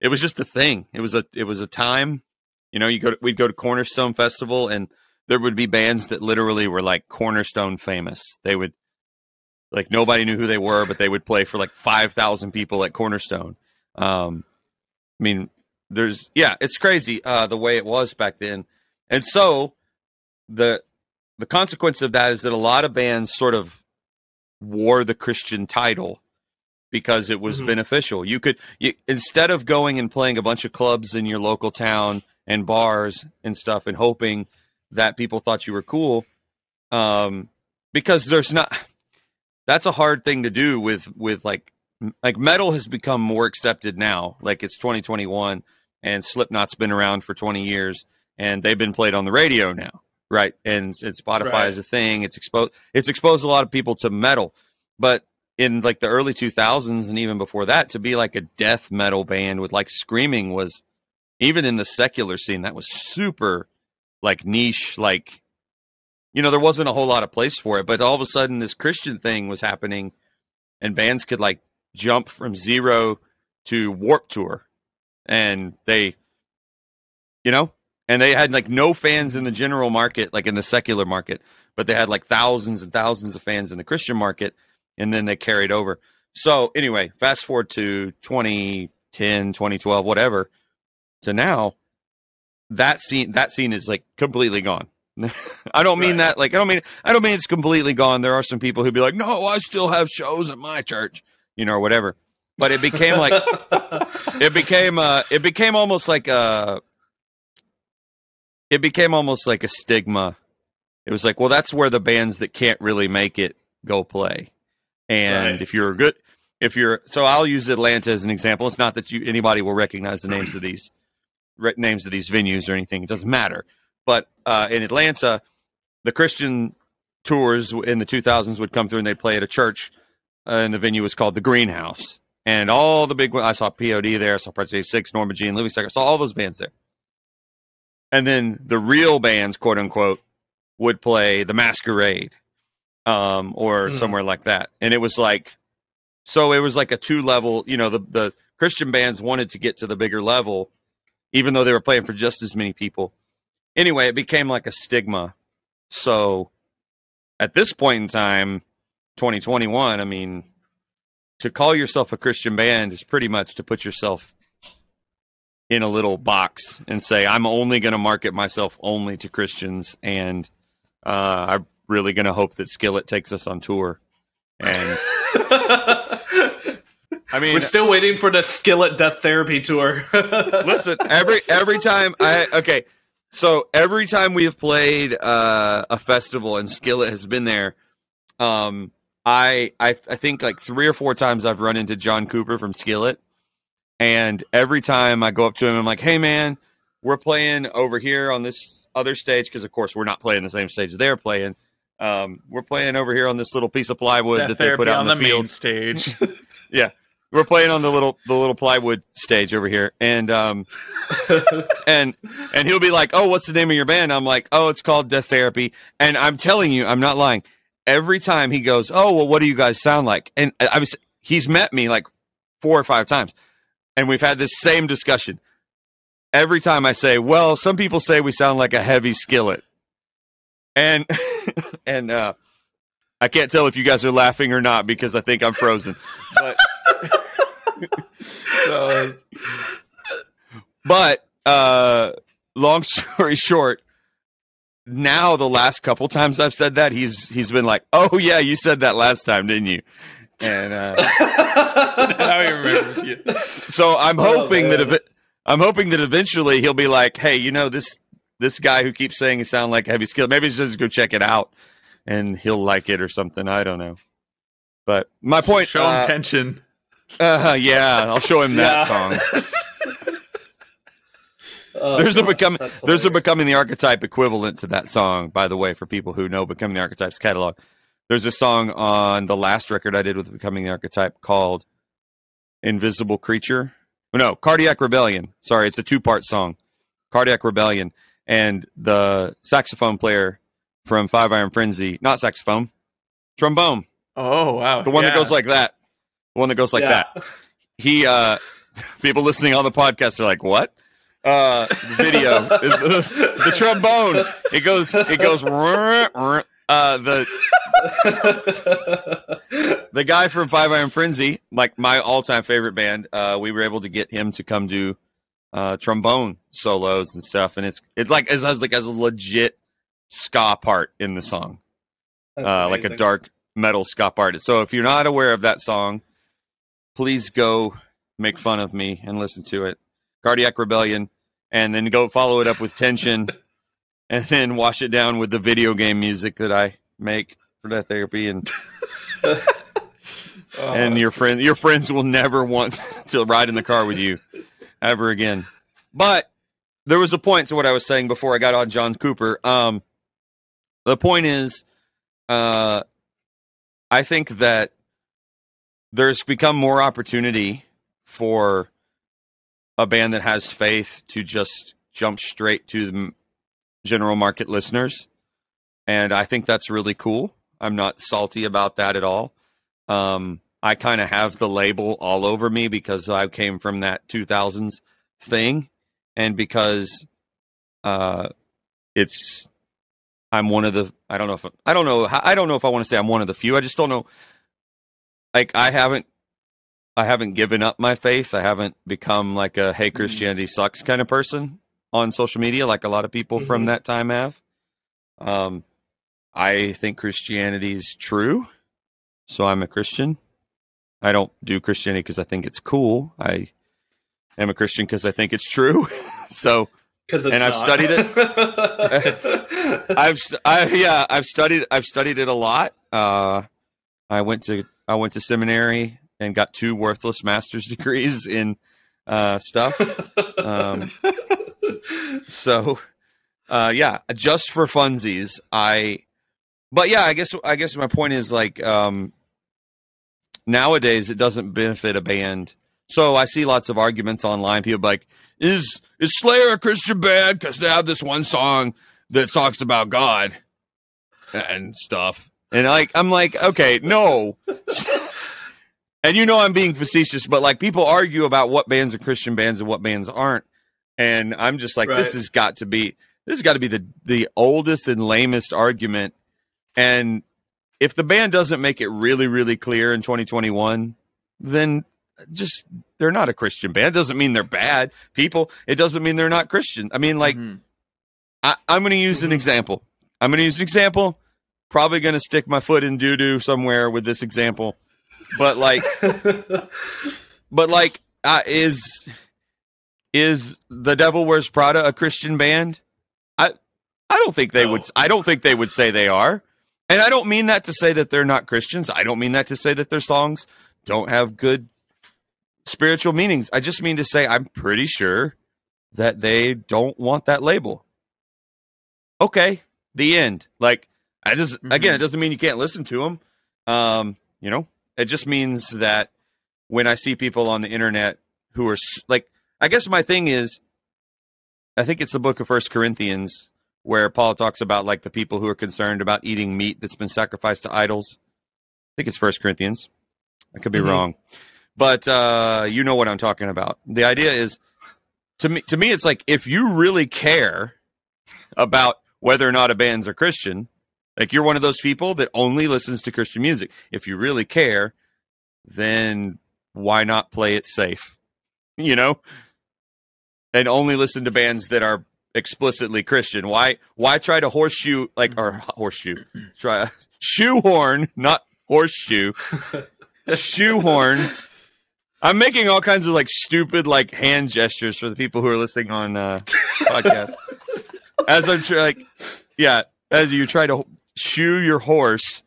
it was just a thing. It was a it was a time. You know, you go to, we'd go to Cornerstone Festival and there would be bands that literally were like Cornerstone famous. They would like nobody knew who they were, but they would play for like five thousand people at Cornerstone. Um, I mean, there's yeah, it's crazy uh, the way it was back then, and so the the consequence of that is that a lot of bands sort of wore the Christian title because it was mm-hmm. beneficial. You could you, instead of going and playing a bunch of clubs in your local town and bars and stuff and hoping that people thought you were cool um because there's not that's a hard thing to do with with like like metal has become more accepted now like it's 2021 and slipknot's been around for 20 years and they've been played on the radio now right? And, and Spotify right. is a thing. It's exposed. It's exposed a lot of people to metal, but in like the early 2000s and even before that, to be like a death metal band with like screaming was even in the secular scene that was super like niche. Like you know, there wasn't a whole lot of place for it, but all of a sudden this Christian thing was happening, and bands could like jump from zero to Warped Tour, and they, you know, and they had like no fans in the general market, like in the secular market, but they had like thousands and thousands of fans in the Christian market, and then they carried over. So anyway, fast forward to 2010, 2012, whatever. So now that scene that scene is like completely gone. I don't mean right. that like I don't mean I don't mean it's completely gone. There are some people who'd be like, "No, I still have shows at my church," you know, or whatever. But it became like it became uh it became almost like a it became almost like a stigma. It was like, well, that's where the bands that can't really make it go play. And right. if you're good, if you're, so I'll use Atlanta as an example. It's not that you anybody will recognize the names of these re- names of these venues or anything. It doesn't matter. But uh, in Atlanta, the Christian tours in the 2000s would come through and they'd play at a church, uh, and the venue was called the Greenhouse. And all the big, I saw POD there, I saw Project Six, Norma Jean, Living Sacrifice, saw all those bands there and then the real bands, quote unquote, would play the Masquerade, um, or mm. somewhere like that. And it was like, so it was like a two level. You know, the the Christian bands wanted to get to the bigger level, even though they were playing for just as many people. Anyway, it became like a stigma. So, at this point in time, 2021, I mean, to call yourself a Christian band is pretty much to put yourself in a little box and say I'm only going to market myself only to Christians, and uh, I'm really going to hope that Skillet takes us on tour. And I mean, we're still waiting for the Skillet Death Therapy tour. listen, every every time I okay, so every time we have played uh, a festival and Skillet has been there, um, I, I I think like three or four times I've run into John Cooper from Skillet And every time I go up to him, I'm like, "Hey, man, we're playing over here on this other stage because, of course, we're not playing the same stage they're playing. Um, we're playing over here on this little piece of plywood Death that they put out on in the, the, field. stage. Yeah, we're playing on the little the little plywood stage over here, and um, and and he'll be like, "Oh, what's the name of your band?" I'm like, "Oh, it's called Death Therapy." And I'm telling you, I'm not lying. Every time he goes, "Oh, well, what do you guys sound like?" And I was he's met me like four or five times, and we've had this same discussion. Every time I say, "Well, some people say we sound like a heavy skillet," and and uh, I can't tell if you guys are laughing or not because I think I'm frozen. But so, but uh long story short, now the last couple times I've said that, he's he's been like, "Oh yeah, you said that last time, didn't you?" And uh now he remembers you. so I'm Oh, hoping that man. ev- I'm hoping that eventually he'll be like, "Hey, you know this this guy who keeps saying he sound like heavy skill. Maybe he's just go check it out, and he'll like it or something. I don't know." But my point, Show him uh, tension. uh, yeah, I'll show him that Yeah. song. Oh, there's a becoming there's a becoming the archetype equivalent to that song by the way for people who know becoming the archetype's catalog there's a song on the last record i did with becoming the archetype called invisible creature. Oh, no cardiac rebellion. Sorry it's a two part song. Cardiac rebellion. And the saxophone player from five iron frenzy not saxophone trombone. Oh wow, the one that goes like that. The one that goes like Yeah. that. He uh people listening on the podcast are like what? Uh the video is the, the trombone. It goes it goes uh the the guy from five iron frenzy like my all-time favorite band uh we were able to get him to come do uh trombone solos and stuff. And it's it's like has like as a legit ska part in the song. Uh, like a dark metal ska part. So if you're not aware of that song, please go make fun of me and listen to it. Cardiac Rebellion, and then go follow it up with Tension, and then wash it down with the video game music that I make for Death Therapy, and Oh, and your friend your friends will never want to ride in the car with you ever again. But there was a point to what I was saying before I got on John Cooper. Um, the point is, uh, I think that there's become more opportunity for a band that has faith to just jump straight to the general market listeners, and I think that's really cool. I'm not salty about that at all. Um, I kind of have the label all over me because I came from that 2000s thing, and because uh, it's I'm one of the I don't know if I don't know I don't know if I want to say I'm one of the few. I just don't know. Like I haven't I haven't given up my faith. I haven't become like a hey Christianity sucks kind of person on social media like a lot of people from Mhm. that time have. Um, I think Christianity is true, so I'm a Christian. I don't do Christianity because I think it's cool. I am a Christian because I think it's true. so 'Cause it's and I've not. studied it. I've I yeah I've studied I've studied it a lot. Uh, I went to I went to seminary and got two worthless master's degrees in uh, stuff. Um, so uh, yeah, just for funsies, I. But yeah, I guess I guess my point is like um, nowadays it doesn't benefit a band. So I see lots of arguments online. People like, "Is is Slayer a Christian band because they have this one song that talks about God and stuff?" And like I'm like, okay, no. and you know I'm being facetious, but like people argue about what bands are Christian bands and what bands aren't, and I'm just like, this has got to be this has got to be the the oldest and lamest argument. And if the band doesn't make it really, really clear in 2021, then just they're not a Christian band. It doesn't mean they're bad people. It doesn't mean they're not Christian. I mean, like Mhm. I, I'm going to use an Mhm. example. I'm going to use an example. Probably going to stick my foot in doo doo somewhere with this example, but like, but like, uh, is is the Devil Wears Prada a Christian band? I I don't think they No. would. I don't think they would say they are, and I don't mean that to say that they're not Christians. I don't mean that to say that their songs don't have good spiritual meanings. I just mean to say I'm pretty sure that they don't want that label. Okay, the end. Like I just Mhm. again, it doesn't mean you can't listen to them. Um, you know, it just means that when I see people on the internet who are like, I guess my thing is, I think it's the book of First Corinthians where Paul talks about like the people who are concerned about eating meat that's been sacrificed to idols. I think it's First Corinthians. I could be Mhm. wrong, but uh, you know what I'm talking about. The idea is to me. To me, it's like if you really care about whether or not a band's a Christian, like you're one of those people that only listens to Christian music. If you really care, then why not play it safe? You know, and only listen to bands that are explicitly Christian. Why why try to horseshoe like or horseshoe try shoehorn not horseshoe shoehorn. I'm making all kinds of like stupid like hand gestures for the people who are listening on uh podcast. As I'm trying like yeah, as you try to shoe your horse,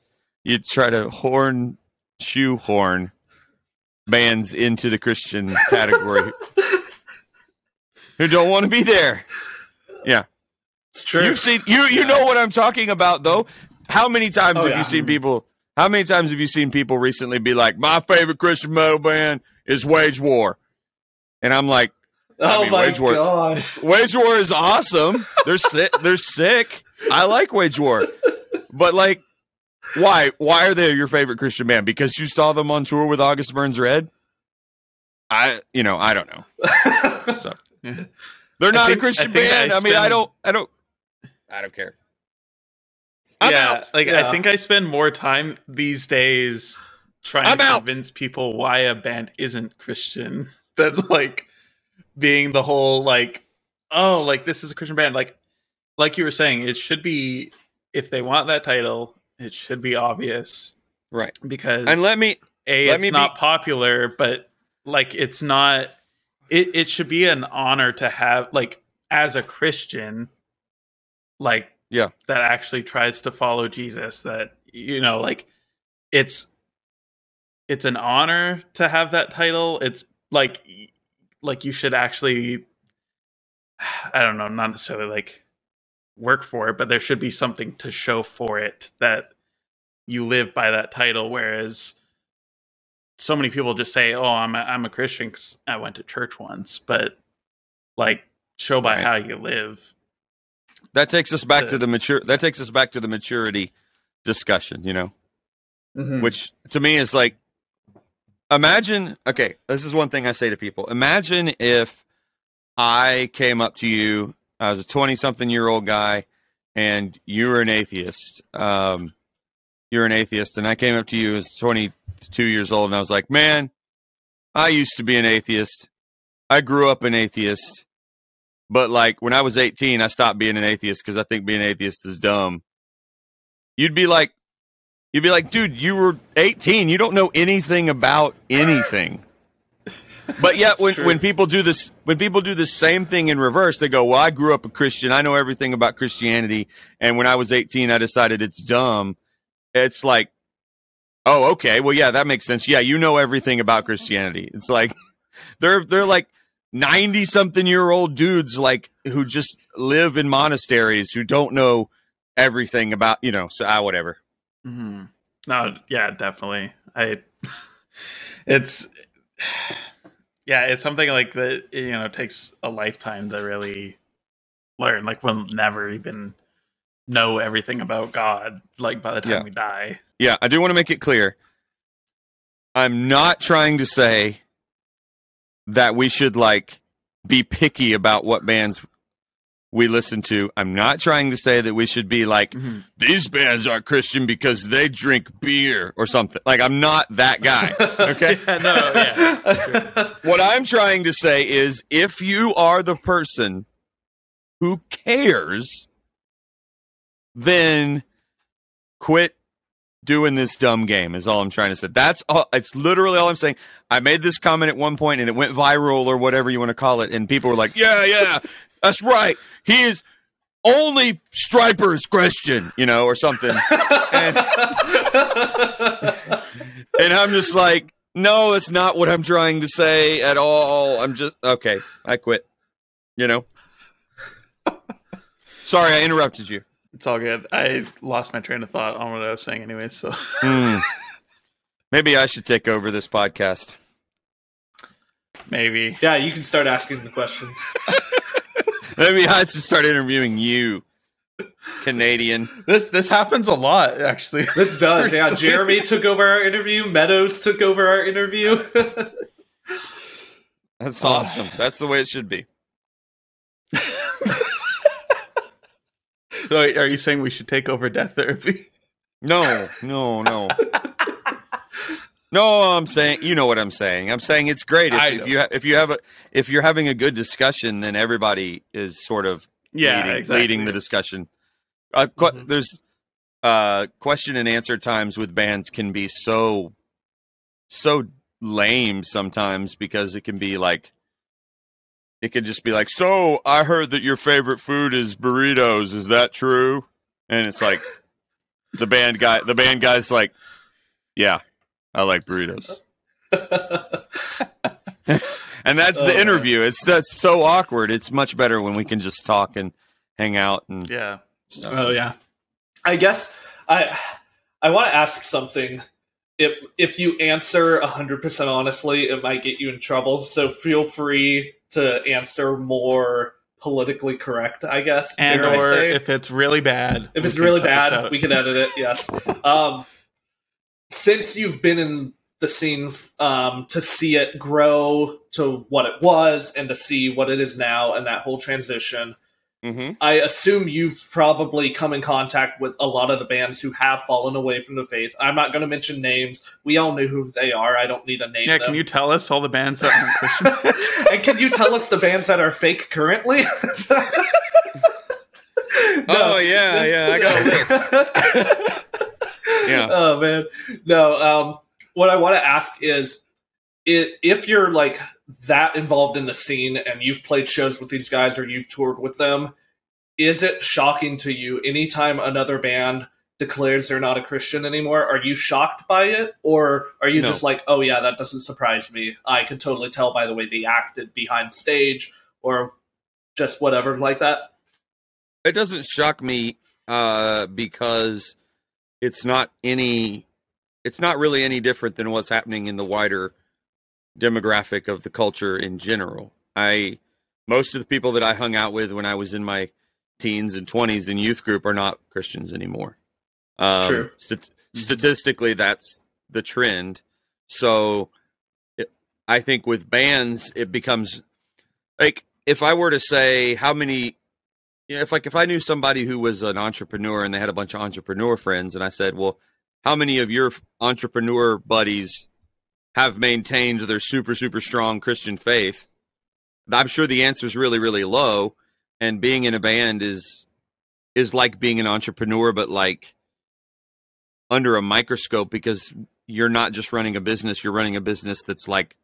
you try to horn shoehorn bands into the Christian category who don't want to be there. Yeah. It's true. You've seen you you Yeah. know what I'm talking about though. How many times Oh, have yeah. you seen people how many times have you seen people recently be like, My favorite Christian metal band is Wage War? And I'm like, oh mean, my Wage War- god. Wage War is awesome. They're sick they're sick. I like Wage War. But like why why are they your favorite Christian band? Because you saw them on tour with August Burns Red? I you know, I don't know. So they're not think- a Christian I band. I I, mean, I don't I don't I don't care. I'm yeah, out. like Yeah. I think I spend more time these days trying I'm to out. convince people why a band isn't Christian than like being the whole like, oh, like this is a Christian band. Like, like you were saying, it should be if they want that title, it should be obvious Right. because And let me a let it's me not be- popular, but like it's not. It it should be an honor to have like as a Christian, like Yeah. that actually tries to follow Jesus. That you know, like it's it's an honor to have that title. It's like like you should actually. I don't know, not necessarily like work for it, but there should be something to show for it that you live by that title. Whereas so many people just say, "Oh, I'm a, I'm a Christian 'cause I went to church once," but like show by Right. how you live. that takes us back The- to the mature that takes us back to the maturity discussion, you know. Mhm. Which to me is like imagine okay, this is one thing I say to people. Imagine if I came up to you, I was a 20 something year old guy and you were an atheist. Um you're an atheist and I came up to you as 22 years old and I was like, "Man, I used to be an atheist. I grew up an atheist." But like when I was 18, I stopped being an atheist because I think being an atheist is dumb. You'd be like, you'd be like, dude, you were 18. You don't know anything about anything. But yet, when, true. when people do this, when people do the same thing in reverse, they go, "Well, I grew up a Christian. I know everything about Christianity, and when I was 18, I decided it's dumb." It's like, oh, okay, well, yeah, that makes sense. Yeah, you know everything about Christianity. It's like they're they're like 90 something year old dudes like who just live in monasteries who don't know everything about you know so ah, whatever Mm-hmm. No, yeah, definitely. I it's yeah, it's something like that. You know, takes a lifetime to really learn. Like we'll never even know everything about God. Like by the time Yeah. we die. yeah i do want to make it clear i'm not trying to say that we should like be picky about what bands we listen to i'm not trying to say that we should be like mm-hmm. these bands are christian because they drink beer or something like i'm not that guy okay Yeah, no, yeah. What I'm trying to say is if you are the person who cares, then quit doing this dumb game is all I'm trying to say. That's all it's literally all I'm saying. I made this comment at one point and it went viral or whatever you want to call it, and people were like, Yeah, yeah, that's right. He is only Stryper is Christian, you know, or something. And, and I'm just like, No, it's not what I'm trying to say at all. I'm just okay. I quit. You know. Sorry, I interrupted you. It's all good. I lost my train of thought on what I was saying anyway, so Hmm. Maybe I should take over this podcast. maybe. Yeah, you can start asking the questions. Maybe I should start interviewing you, Canadian. This this happens a lot, actually. This does. Yeah, Jeremy took over our interview. Meadows took over our interview. That's awesome. That's the way it should be. So are you saying we should take over death therapy? No, no, no. No, I'm saying you know what I'm saying. I'm saying it's great if, if you if you have a if you're having a good discussion, then everybody is sort of Yeah, leading, exactly. leading the discussion. Uh, que- Mhm. There's uh, question and answer times with bands can be so so lame sometimes because it can be like it could just be like, so I heard that your favorite food is burritos. Is that true? And it's like the band guy, the band guy's like, yeah, I like burritos. And that's Oh, the man. interview. It's that's so awkward. It's much better when we can just talk and hang out and Yeah. oh yeah. I guess I I want to ask something. If if you answer hundred percent honestly, it might get you in trouble. So feel free to answer more politically correct. I guess. And or if it's really bad. If it's really bad, we can edit it. Yes. um, since you've been in the scene um, to see it grow to what it was and to see what it is now and that whole transition, Mhm. I assume you've probably come in contact with a lot of the bands who have fallen away from the faith. I'm not going to mention names. We all know who they are. I don't need a name Yeah, them. can you tell us all the bands that aren't Christian? and can you tell us the bands that are fake currently? Oh yeah, yeah, I got a list. Yeah. Oh man. No, um what I want to ask is it, if you're like that involved in the scene and you've played shows with these guys or you've toured with them, is it shocking to you anytime another band declares they're not a Christian anymore? Are you shocked by it? Or are you No. just like, oh yeah, that doesn't surprise me. I could totally tell by the way they acted behind stage or just whatever like that? It doesn't shock me uh, because it's not any. It's not really any different than what's happening in the wider demographic of the culture in general. I most of the people that I hung out with when I was in my teens and twenties in youth group are not Christians anymore. Um, True. stat- statistically, that's the trend. So, it, I think with bands, it becomes like if I were to say how many yeah, if like if I knew somebody who was an entrepreneur and they had a bunch of entrepreneur friends, and I said, "Well, how many of your entrepreneur buddies have maintained their super super strong Christian faith?" I'm sure the answer is really really low. And being in a band is is like being an entrepreneur, but like under a microscope because you're not just running a business; you're running a business that's like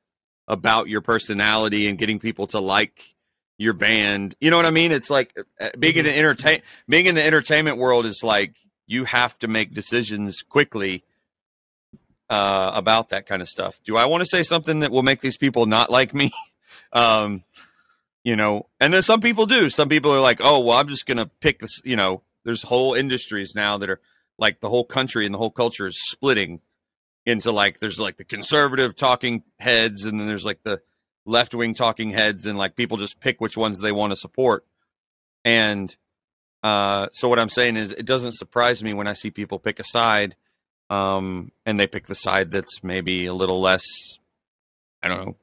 about your personality and getting people to like your band. You know what I mean? It's like uh, being in the entertain being in the entertainment world is like you have to make decisions quickly uh, about that kind of stuff. Do I want to say something that will make these people not like me? um, you know, and then some people do. Some people are like, "Oh, well, I'm just gonna pick this." You know, there's whole industries now that are like the whole country and the whole culture is splitting into like there's like the conservative talking heads, and then there's like the left wing talking heads and like people just pick which ones they want to support. And uh, so what I'm saying is it doesn't surprise me when I see people pick a side um, and they pick the side that's maybe a little less, I don't know,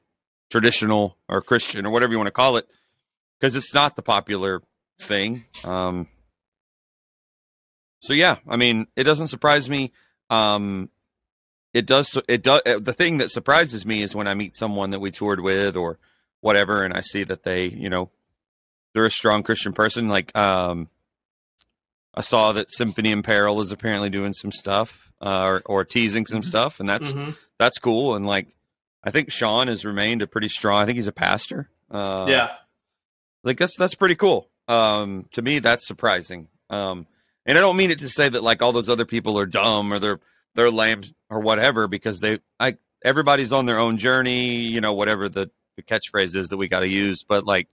traditional or Christian or whatever you want to call it, because it's not the popular thing. Um, so yeah, I mean, it doesn't surprise me. Um, it does. It does. The thing that surprises me is when I meet someone that we toured with or whatever, and I see that they, you know, they're a strong Christian person. Like, um, I saw that Symphony in Peril is apparently doing some stuff, uh, or, or teasing some Mhm. stuff, and that's Mhm. that's cool. And like, I think Sean has remained a pretty strong. I think he's a pastor. Uh, yeah. like that's that's pretty cool. Um, to me, that's surprising. Um, and I don't mean it to say that like all those other people are dumb or they're they're lame or whatever because they I everybody's on their own journey, you know, whatever the, the catchphrase is that we got to use, but like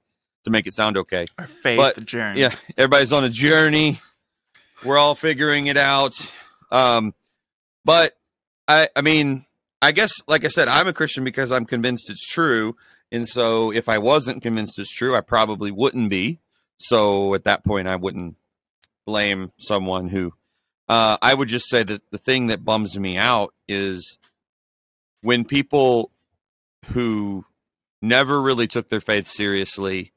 to make it sound okay. Our faith But, journey. Yeah, everybody's on a journey. We're all figuring it out. Um, but I, I mean, I guess, like I said, I'm a Christian because I'm convinced it's true. And so if I wasn't convinced it's true, I probably wouldn't be. So at that point, I wouldn't blame someone who, uh, I would just say that the thing that bums me out is when people who never really took their faith seriously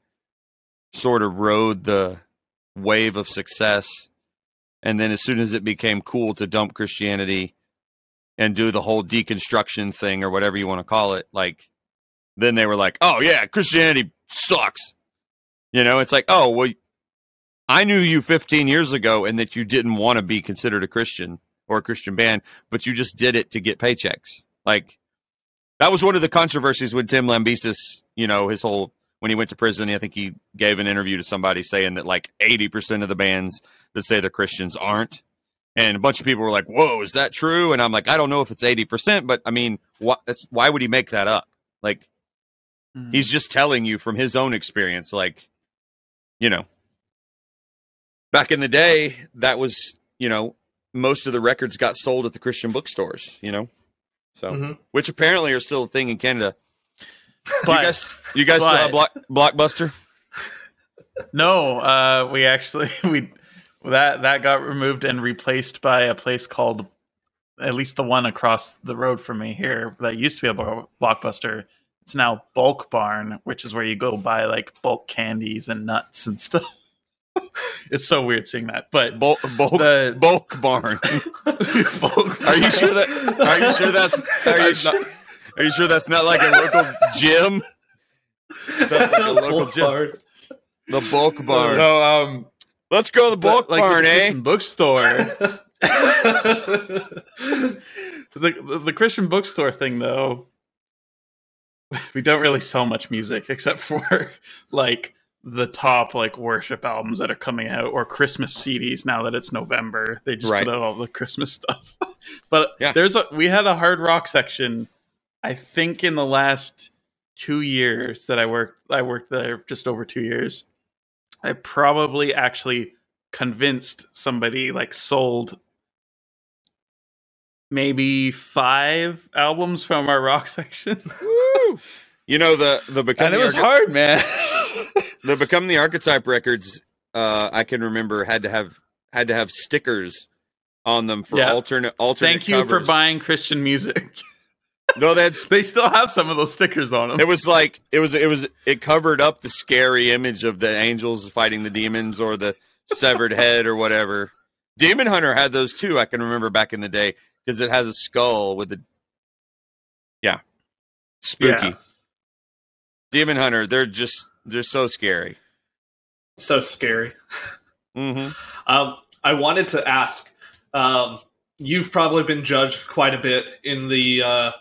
sort of rode the wave of success and then as soon as it became cool to dump christianity and do the whole deconstruction thing or whatever you want to call it like then they were like oh yeah christianity sucks. You know it's like oh well i knew you 15 years ago and that you didn't want to be considered a christian or a christian band but you just did it to get paychecks. Like that was one of the controversies with tim lambesis you know his whole when he went to prison i think he gave an interview to somebody saying that like 80% of the bands that say they're christians aren't. And a bunch of people were like whoa is that true? And i'm like i don't know if it's 80% but i mean that's why would he make that up? Like Mhm. he's just telling you from his own experience like you know. Back in the day that was you know most of the records got sold at the christian bookstores you know? So Mhm. which apparently are still a thing in canada But you guys you guys still have block, blockbuster no, uh, we actually we that that got removed and replaced by a place called at least the one across the road from me here that used to be a Blo- blockbuster. It's now Bulk Barn, which is where you go buy like bulk candies and nuts and stuff. it's so weird seeing that, but bulk bulk, The- bulk barn bulk are you sure that are you sure that's are you sure, are you sure that's not like a local gym Sounds like a local gym. barn. the bulk barn No, um, let's go to the bulk like barn the eh Christian bookstore. the, the the Christian bookstore thing though, we don't really sell much music except for like the top like worship albums that are coming out or Christmas CDs now that it's November. They just Right. put out all the Christmas stuff. but Yeah. there's a we had a hard rock section I think in the last 2 years that I worked I worked there just over 2 years. I probably actually convinced somebody like sold maybe five albums from our rock section Woo! you know the the become and it the was hard man the become the archetype records uh i can remember had to have had to have stickers on them for Yeah. alternate alternate thank you for buying christian music no that's they still have some of those stickers on them it was like it was it was it covered up the scary image of the angels fighting the demons or the severed head or whatever demon hunter had those too i can remember back in the day because it has a skull with the yeah spooky Yeah. demon hunter they're just they're so scary so scary. hmm Um, I wanted to ask. Um, you've probably been judged quite a bit in the uh,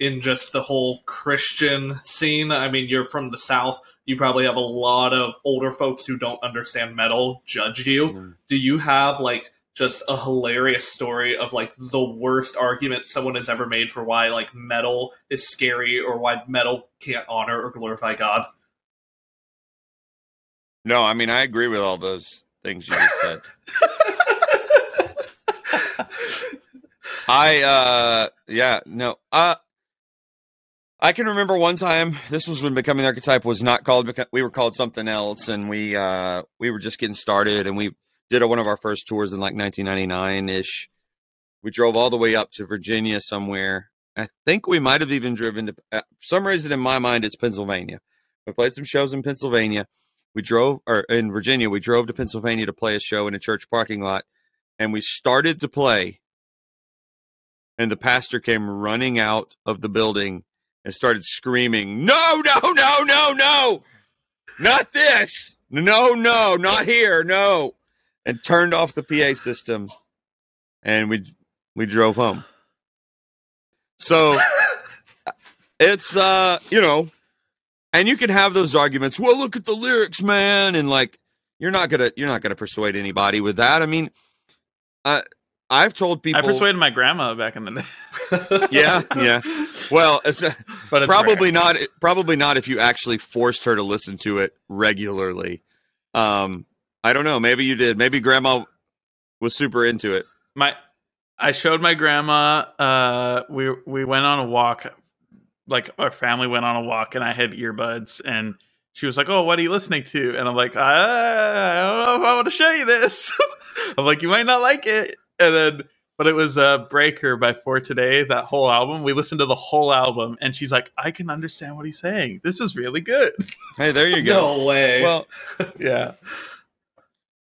in just the whole Christian scene. I mean, you're from the South. You probably have a lot of older folks who don't understand metal judge you. Mm. Do you have like just a hilarious story of like the worst argument someone has ever made for why like metal is scary or why metal can't honor or glorify God? no i mean i agree with all those things you just said I uh yeah, no. Uh I can remember one time this was when becoming archetype was not called we were called something else and we uh we were just getting started and we did one of our first tours in like 1999ish. We drove all the way up to Virginia somewhere. I think we might have even driven to uh, some reason in my mind it's Pennsylvania. We played some shows in Pennsylvania. We drove or in Virginia, we drove to Pennsylvania to play a show in a church parking lot and we started to play and the pastor came running out of the building and started screaming, "No, no, no, no, no! Not this! No, no, not here, no!" And turned off the PA system, and we we drove home. So it's uh, you know, and you can have those arguments. Well, look at the lyrics, man, and like you're not gonna you're not gonna persuade anybody with that. I mean, uh, I've told people i persuaded my grandma back in the day yeah, yeah. well, it's, but it's probably rare. not. Probably not if you actually forced her to listen to it regularly. Um, I don't know. Maybe you did. Maybe Grandma was super into it. my I showed my grandma uh we we went on a walk like our family went on a walk and I had earbuds and she was like, "Oh, what are you listening to?" And I'm like, "I, I don't know if I want to show you this." I'm like, "You might not like it." And then but it was uh Breaker by For Today, that whole album. We listened to the whole album and she's like, "I can understand what he's saying. This is really good." Hey, there you go. No way. Well, yeah.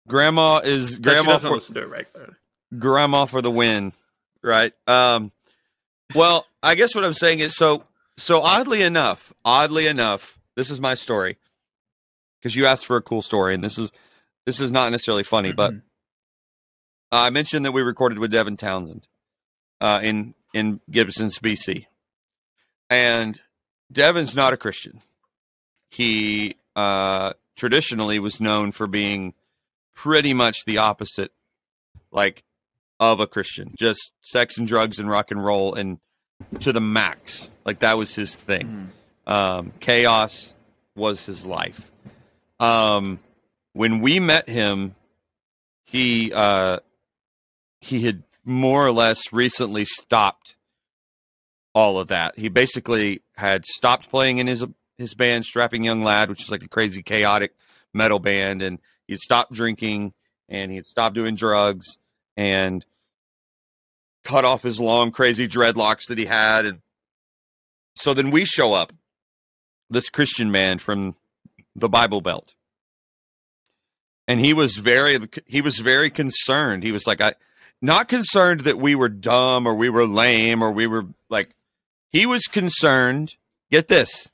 Grandma is But she Grandma doesn't for listen to it regularly. Grandma for the win, right? Um, well, I guess what I'm saying is so. So oddly enough, oddly enough, this is my story because you asked for a cool story, and this is this is not necessarily funny, but Mm-hmm. I mentioned that we recorded with Devin Townsend uh, in in Gibsons BC, and Devin's not a Christian. He uh, traditionally was known for being pretty much the opposite, like of a Christian, just sex and drugs and rock and roll and to the max. Like that was his thing. Um, chaos was his life. Um, when we met him, he uh, he had more or less recently stopped all of that. He basically had stopped playing in his his band, Strapping Young Lad, which is like a crazy chaotic metal band, and he stopped drinking and he had stopped doing drugs and cut off his long, crazy dreadlocks that he had. And so then we show up, this Christian man from the Bible Belt. And he was very he was very concerned. He was like, I not concerned that we were dumb or we were lame or we were like he was concerned. Get this.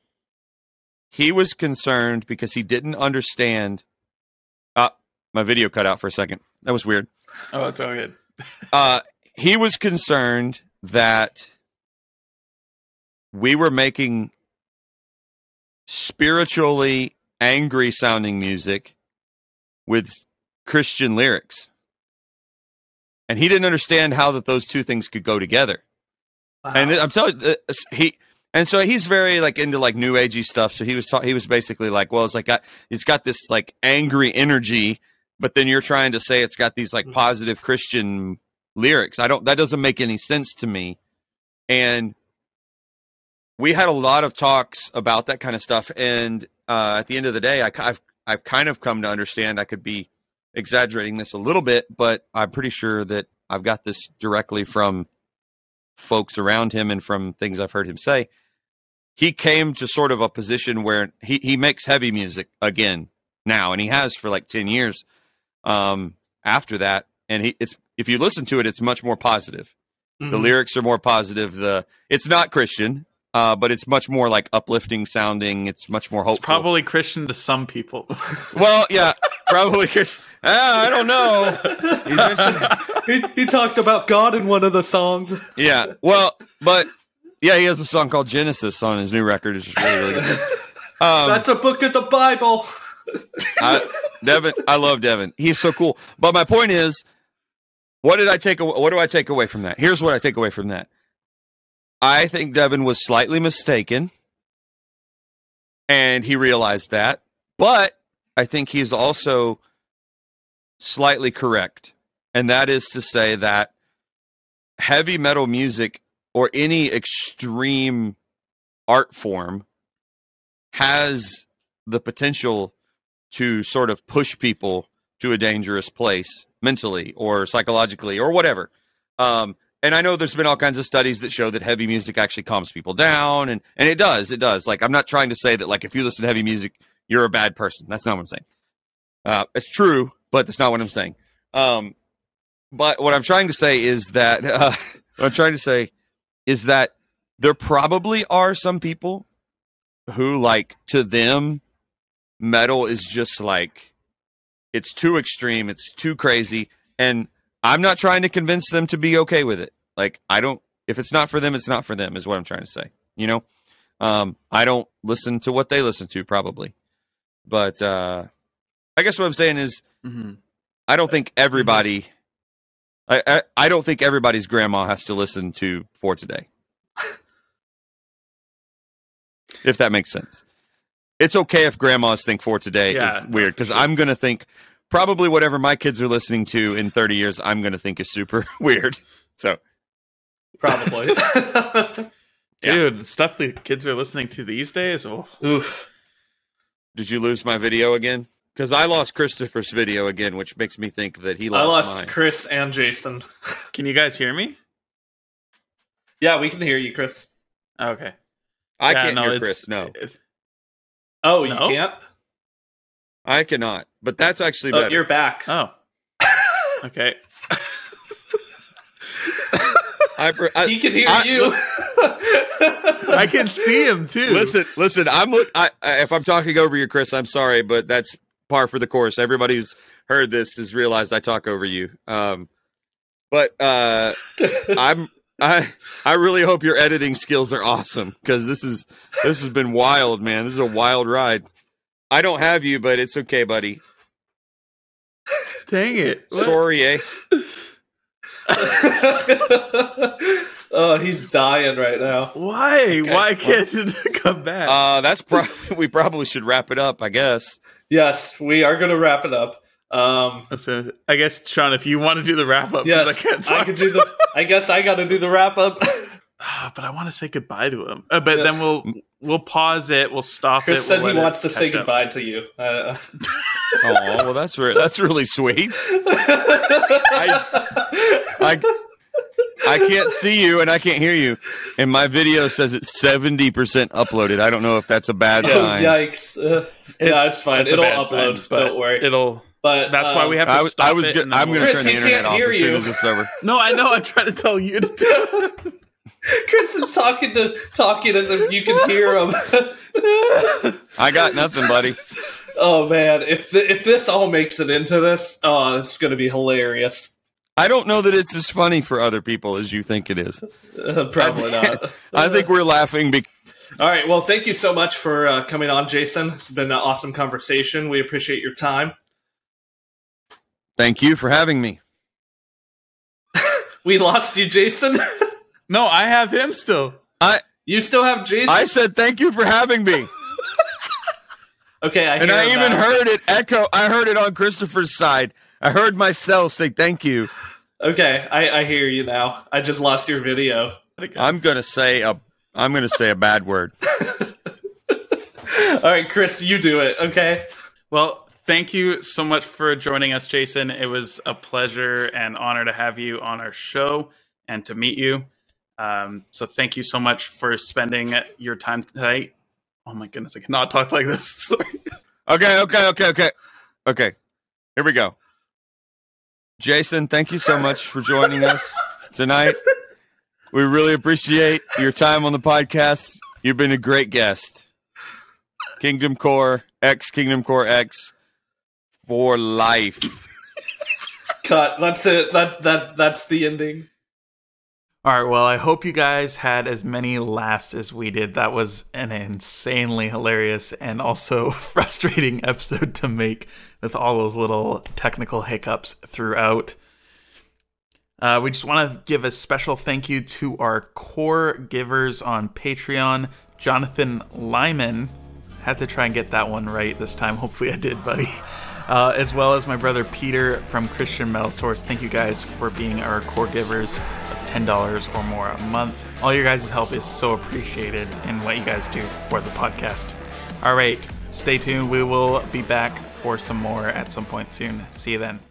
He was concerned because he didn't understand. Uh, my video cut out for a second. That was weird. Oh, it's all good. Uh, he was concerned that we were making spiritually angry sounding music with Christian lyrics. And he didn't understand how that those two things could go together. Wow. And I'm telling you, uh, he and so he's very like into like new agey stuff. So he was ta- he was basically like, well, it's like got, it's got this like angry energy, but then you're trying to say it's got these like Mhm. positive Christian lyrics. I don't. That doesn't make any sense to me. And we had a lot of talks about that kind of stuff. And uh, at the end of the day, I, have I've kind of come to understand. I could be exaggerating this a little bit, but I'm pretty sure that I've got this directly from folks around him and from things I've heard him say. He came to sort of a position where he, he makes heavy music again now, and he has for like 10 years um, after that. And he, it's if you listen to it, it's much more positive. The Mhm. lyrics are more positive. The it's not Christian, uh, but it's much more like uplifting sounding. It's much more hopeful. It's probably Christian to some people. well, yeah, probably Christian. Ah, I don't know. He mentions he, he talked about God in one of the songs. Yeah. Well, but yeah, he has a song called Genesis on his new record. It's just really, really good. Um, That's a book of the Bible. I, Devin, I love Devin. He's so cool. But my point is, what did I take? aw- What do I take away from that? Here's what I take away from that. I think Devin was slightly mistaken, and he realized that. But I think he's also slightly correct, and that is to say that heavy metal music or any extreme art form has the potential to sort of push people to a dangerous place mentally or psychologically or whatever. Um, and I know there's been all kinds of studies that show that heavy music actually calms people down, and and it does, it does. Like I'm not trying to say that like if you listen to heavy music, you're a bad person. That's not what I'm saying. Uh, it's true, but that's not what I'm saying. Um, but what I'm trying to say is that uh, what I'm trying to say is that there probably are some people who like to them metal is just like it's too extreme, it's too crazy, and I'm not trying to convince them to be okay with it. Like I don't if it's not for them, it's not for them is what I'm trying to say. You know? Um I don't listen to what they listen to probably. But uh I guess what I'm saying is mm-hmm. I don't think everybody I, I I don't think everybody's grandma has to listen to for today. if that makes sense. It's okay if grandmas think for today Yeah. is weird because I'm going to think probably whatever my kids are listening to in 30 years, I'm going to think is super weird. So Probably. Yeah. Dude, the stuff the kids are listening to these days. Oh, Oof. did you lose my video again? Because I lost Christopher's video again, which makes me think that he lost. I lost, lost mine. Chris and Jason. can you guys hear me? Yeah, we can hear you, Chris. Okay. I Yeah, can't no, hear Chris. No, Oh, you can't? I cannot. But that's actually Oh, better. you're back. Oh. Okay. I, I, he can hear I- you. I can see him too. Listen, listen. I'm look. I, I, if I'm talking over you, Chris, I'm sorry, but that's par for the course. Everybody who's heard this has realized I talk over you. Um, but uh, I'm. I I really hope your editing skills are awesome because this is this has been wild, man. This is a wild ride. I don't have you, but it's okay, buddy. Dang it. What? Sorry, eh? oh, he's dying right now. Why? Why can't it come back? Uh, that's probably we probably should wrap it up, I guess. Yes, we are going to wrap it up. Um, That's a- I guess, Sean, if you want to do the wrap up, yes, I can't I can do the. I guess I got to do the wrap up. Ah, but I want to say goodbye to him. Uh, but Yes. then we'll we'll pause it. We'll stop Chris it. said we'll he wants to say up. goodbye to you. Uh, Oh, well, that's re- that's really sweet. I I can't see you and I can't hear you, and my video says it's seventy percent uploaded. I don't know if that's a bad oh, sign. yikes! Uh, yeah, it's fine. it's It'll upload. sign, but Don't worry. It'll. But That's why we have to I was, stop I was it. go- and then I'm going to turn the internet off hear as soon you. as this is over. No, I know. I'm trying to tell you to do. Chris is talking to talking as if you can hear him. I got nothing, buddy. oh man, if th- if this all makes it into this, oh, it's going to be hilarious. I don't know that it's as funny for other people as you think it is. Uh, probably not. I think we're laughing because All right. Well, thank you so much for uh, coming on, Jason. It's been an awesome conversation. We appreciate your time. thank you for having me. We lost you, Jason. No, I have him still. I you still have Jason. I said thank you for having me, okay, I and I even now. heard it echo. I heard it on Christopher's side. I heard myself say thank you. Okay, I, I hear you now. I just lost your video. I'm gonna say a I'm gonna say a bad word. All right, Chris, you do it. Okay. Well, thank you so much for joining us, Jason. It was a pleasure and honor to have you on our show and to meet you. Um, so thank you so much for spending your time tonight. Oh my goodness, I cannot talk like this. Sorry. Okay, okay, okay, okay. Okay. Here we go. Jason, thank you so much for joining us tonight. We really appreciate your time on the podcast. You've been a great guest. Kingdom Core X, Kingdom Core X for life. Cut. That's it. That that that's the ending. All right, well, I hope you guys had as many laughs as we did. That was an insanely hilarious and also frustrating episode to make with all those little technical hiccups throughout. Uh, we just want to give a special thank you to our core givers on Patreon. Jonathan Lyman had to try and get that one right this time. Hopefully, I did, buddy. Uh, as well as my brother Peter from Christian Metal Source. Thank you guys for being our core givers $10 or more a month. All your guys' help is so appreciated in what you guys do for the podcast. All right, stay tuned. We will be back for some more at some point soon. See you then.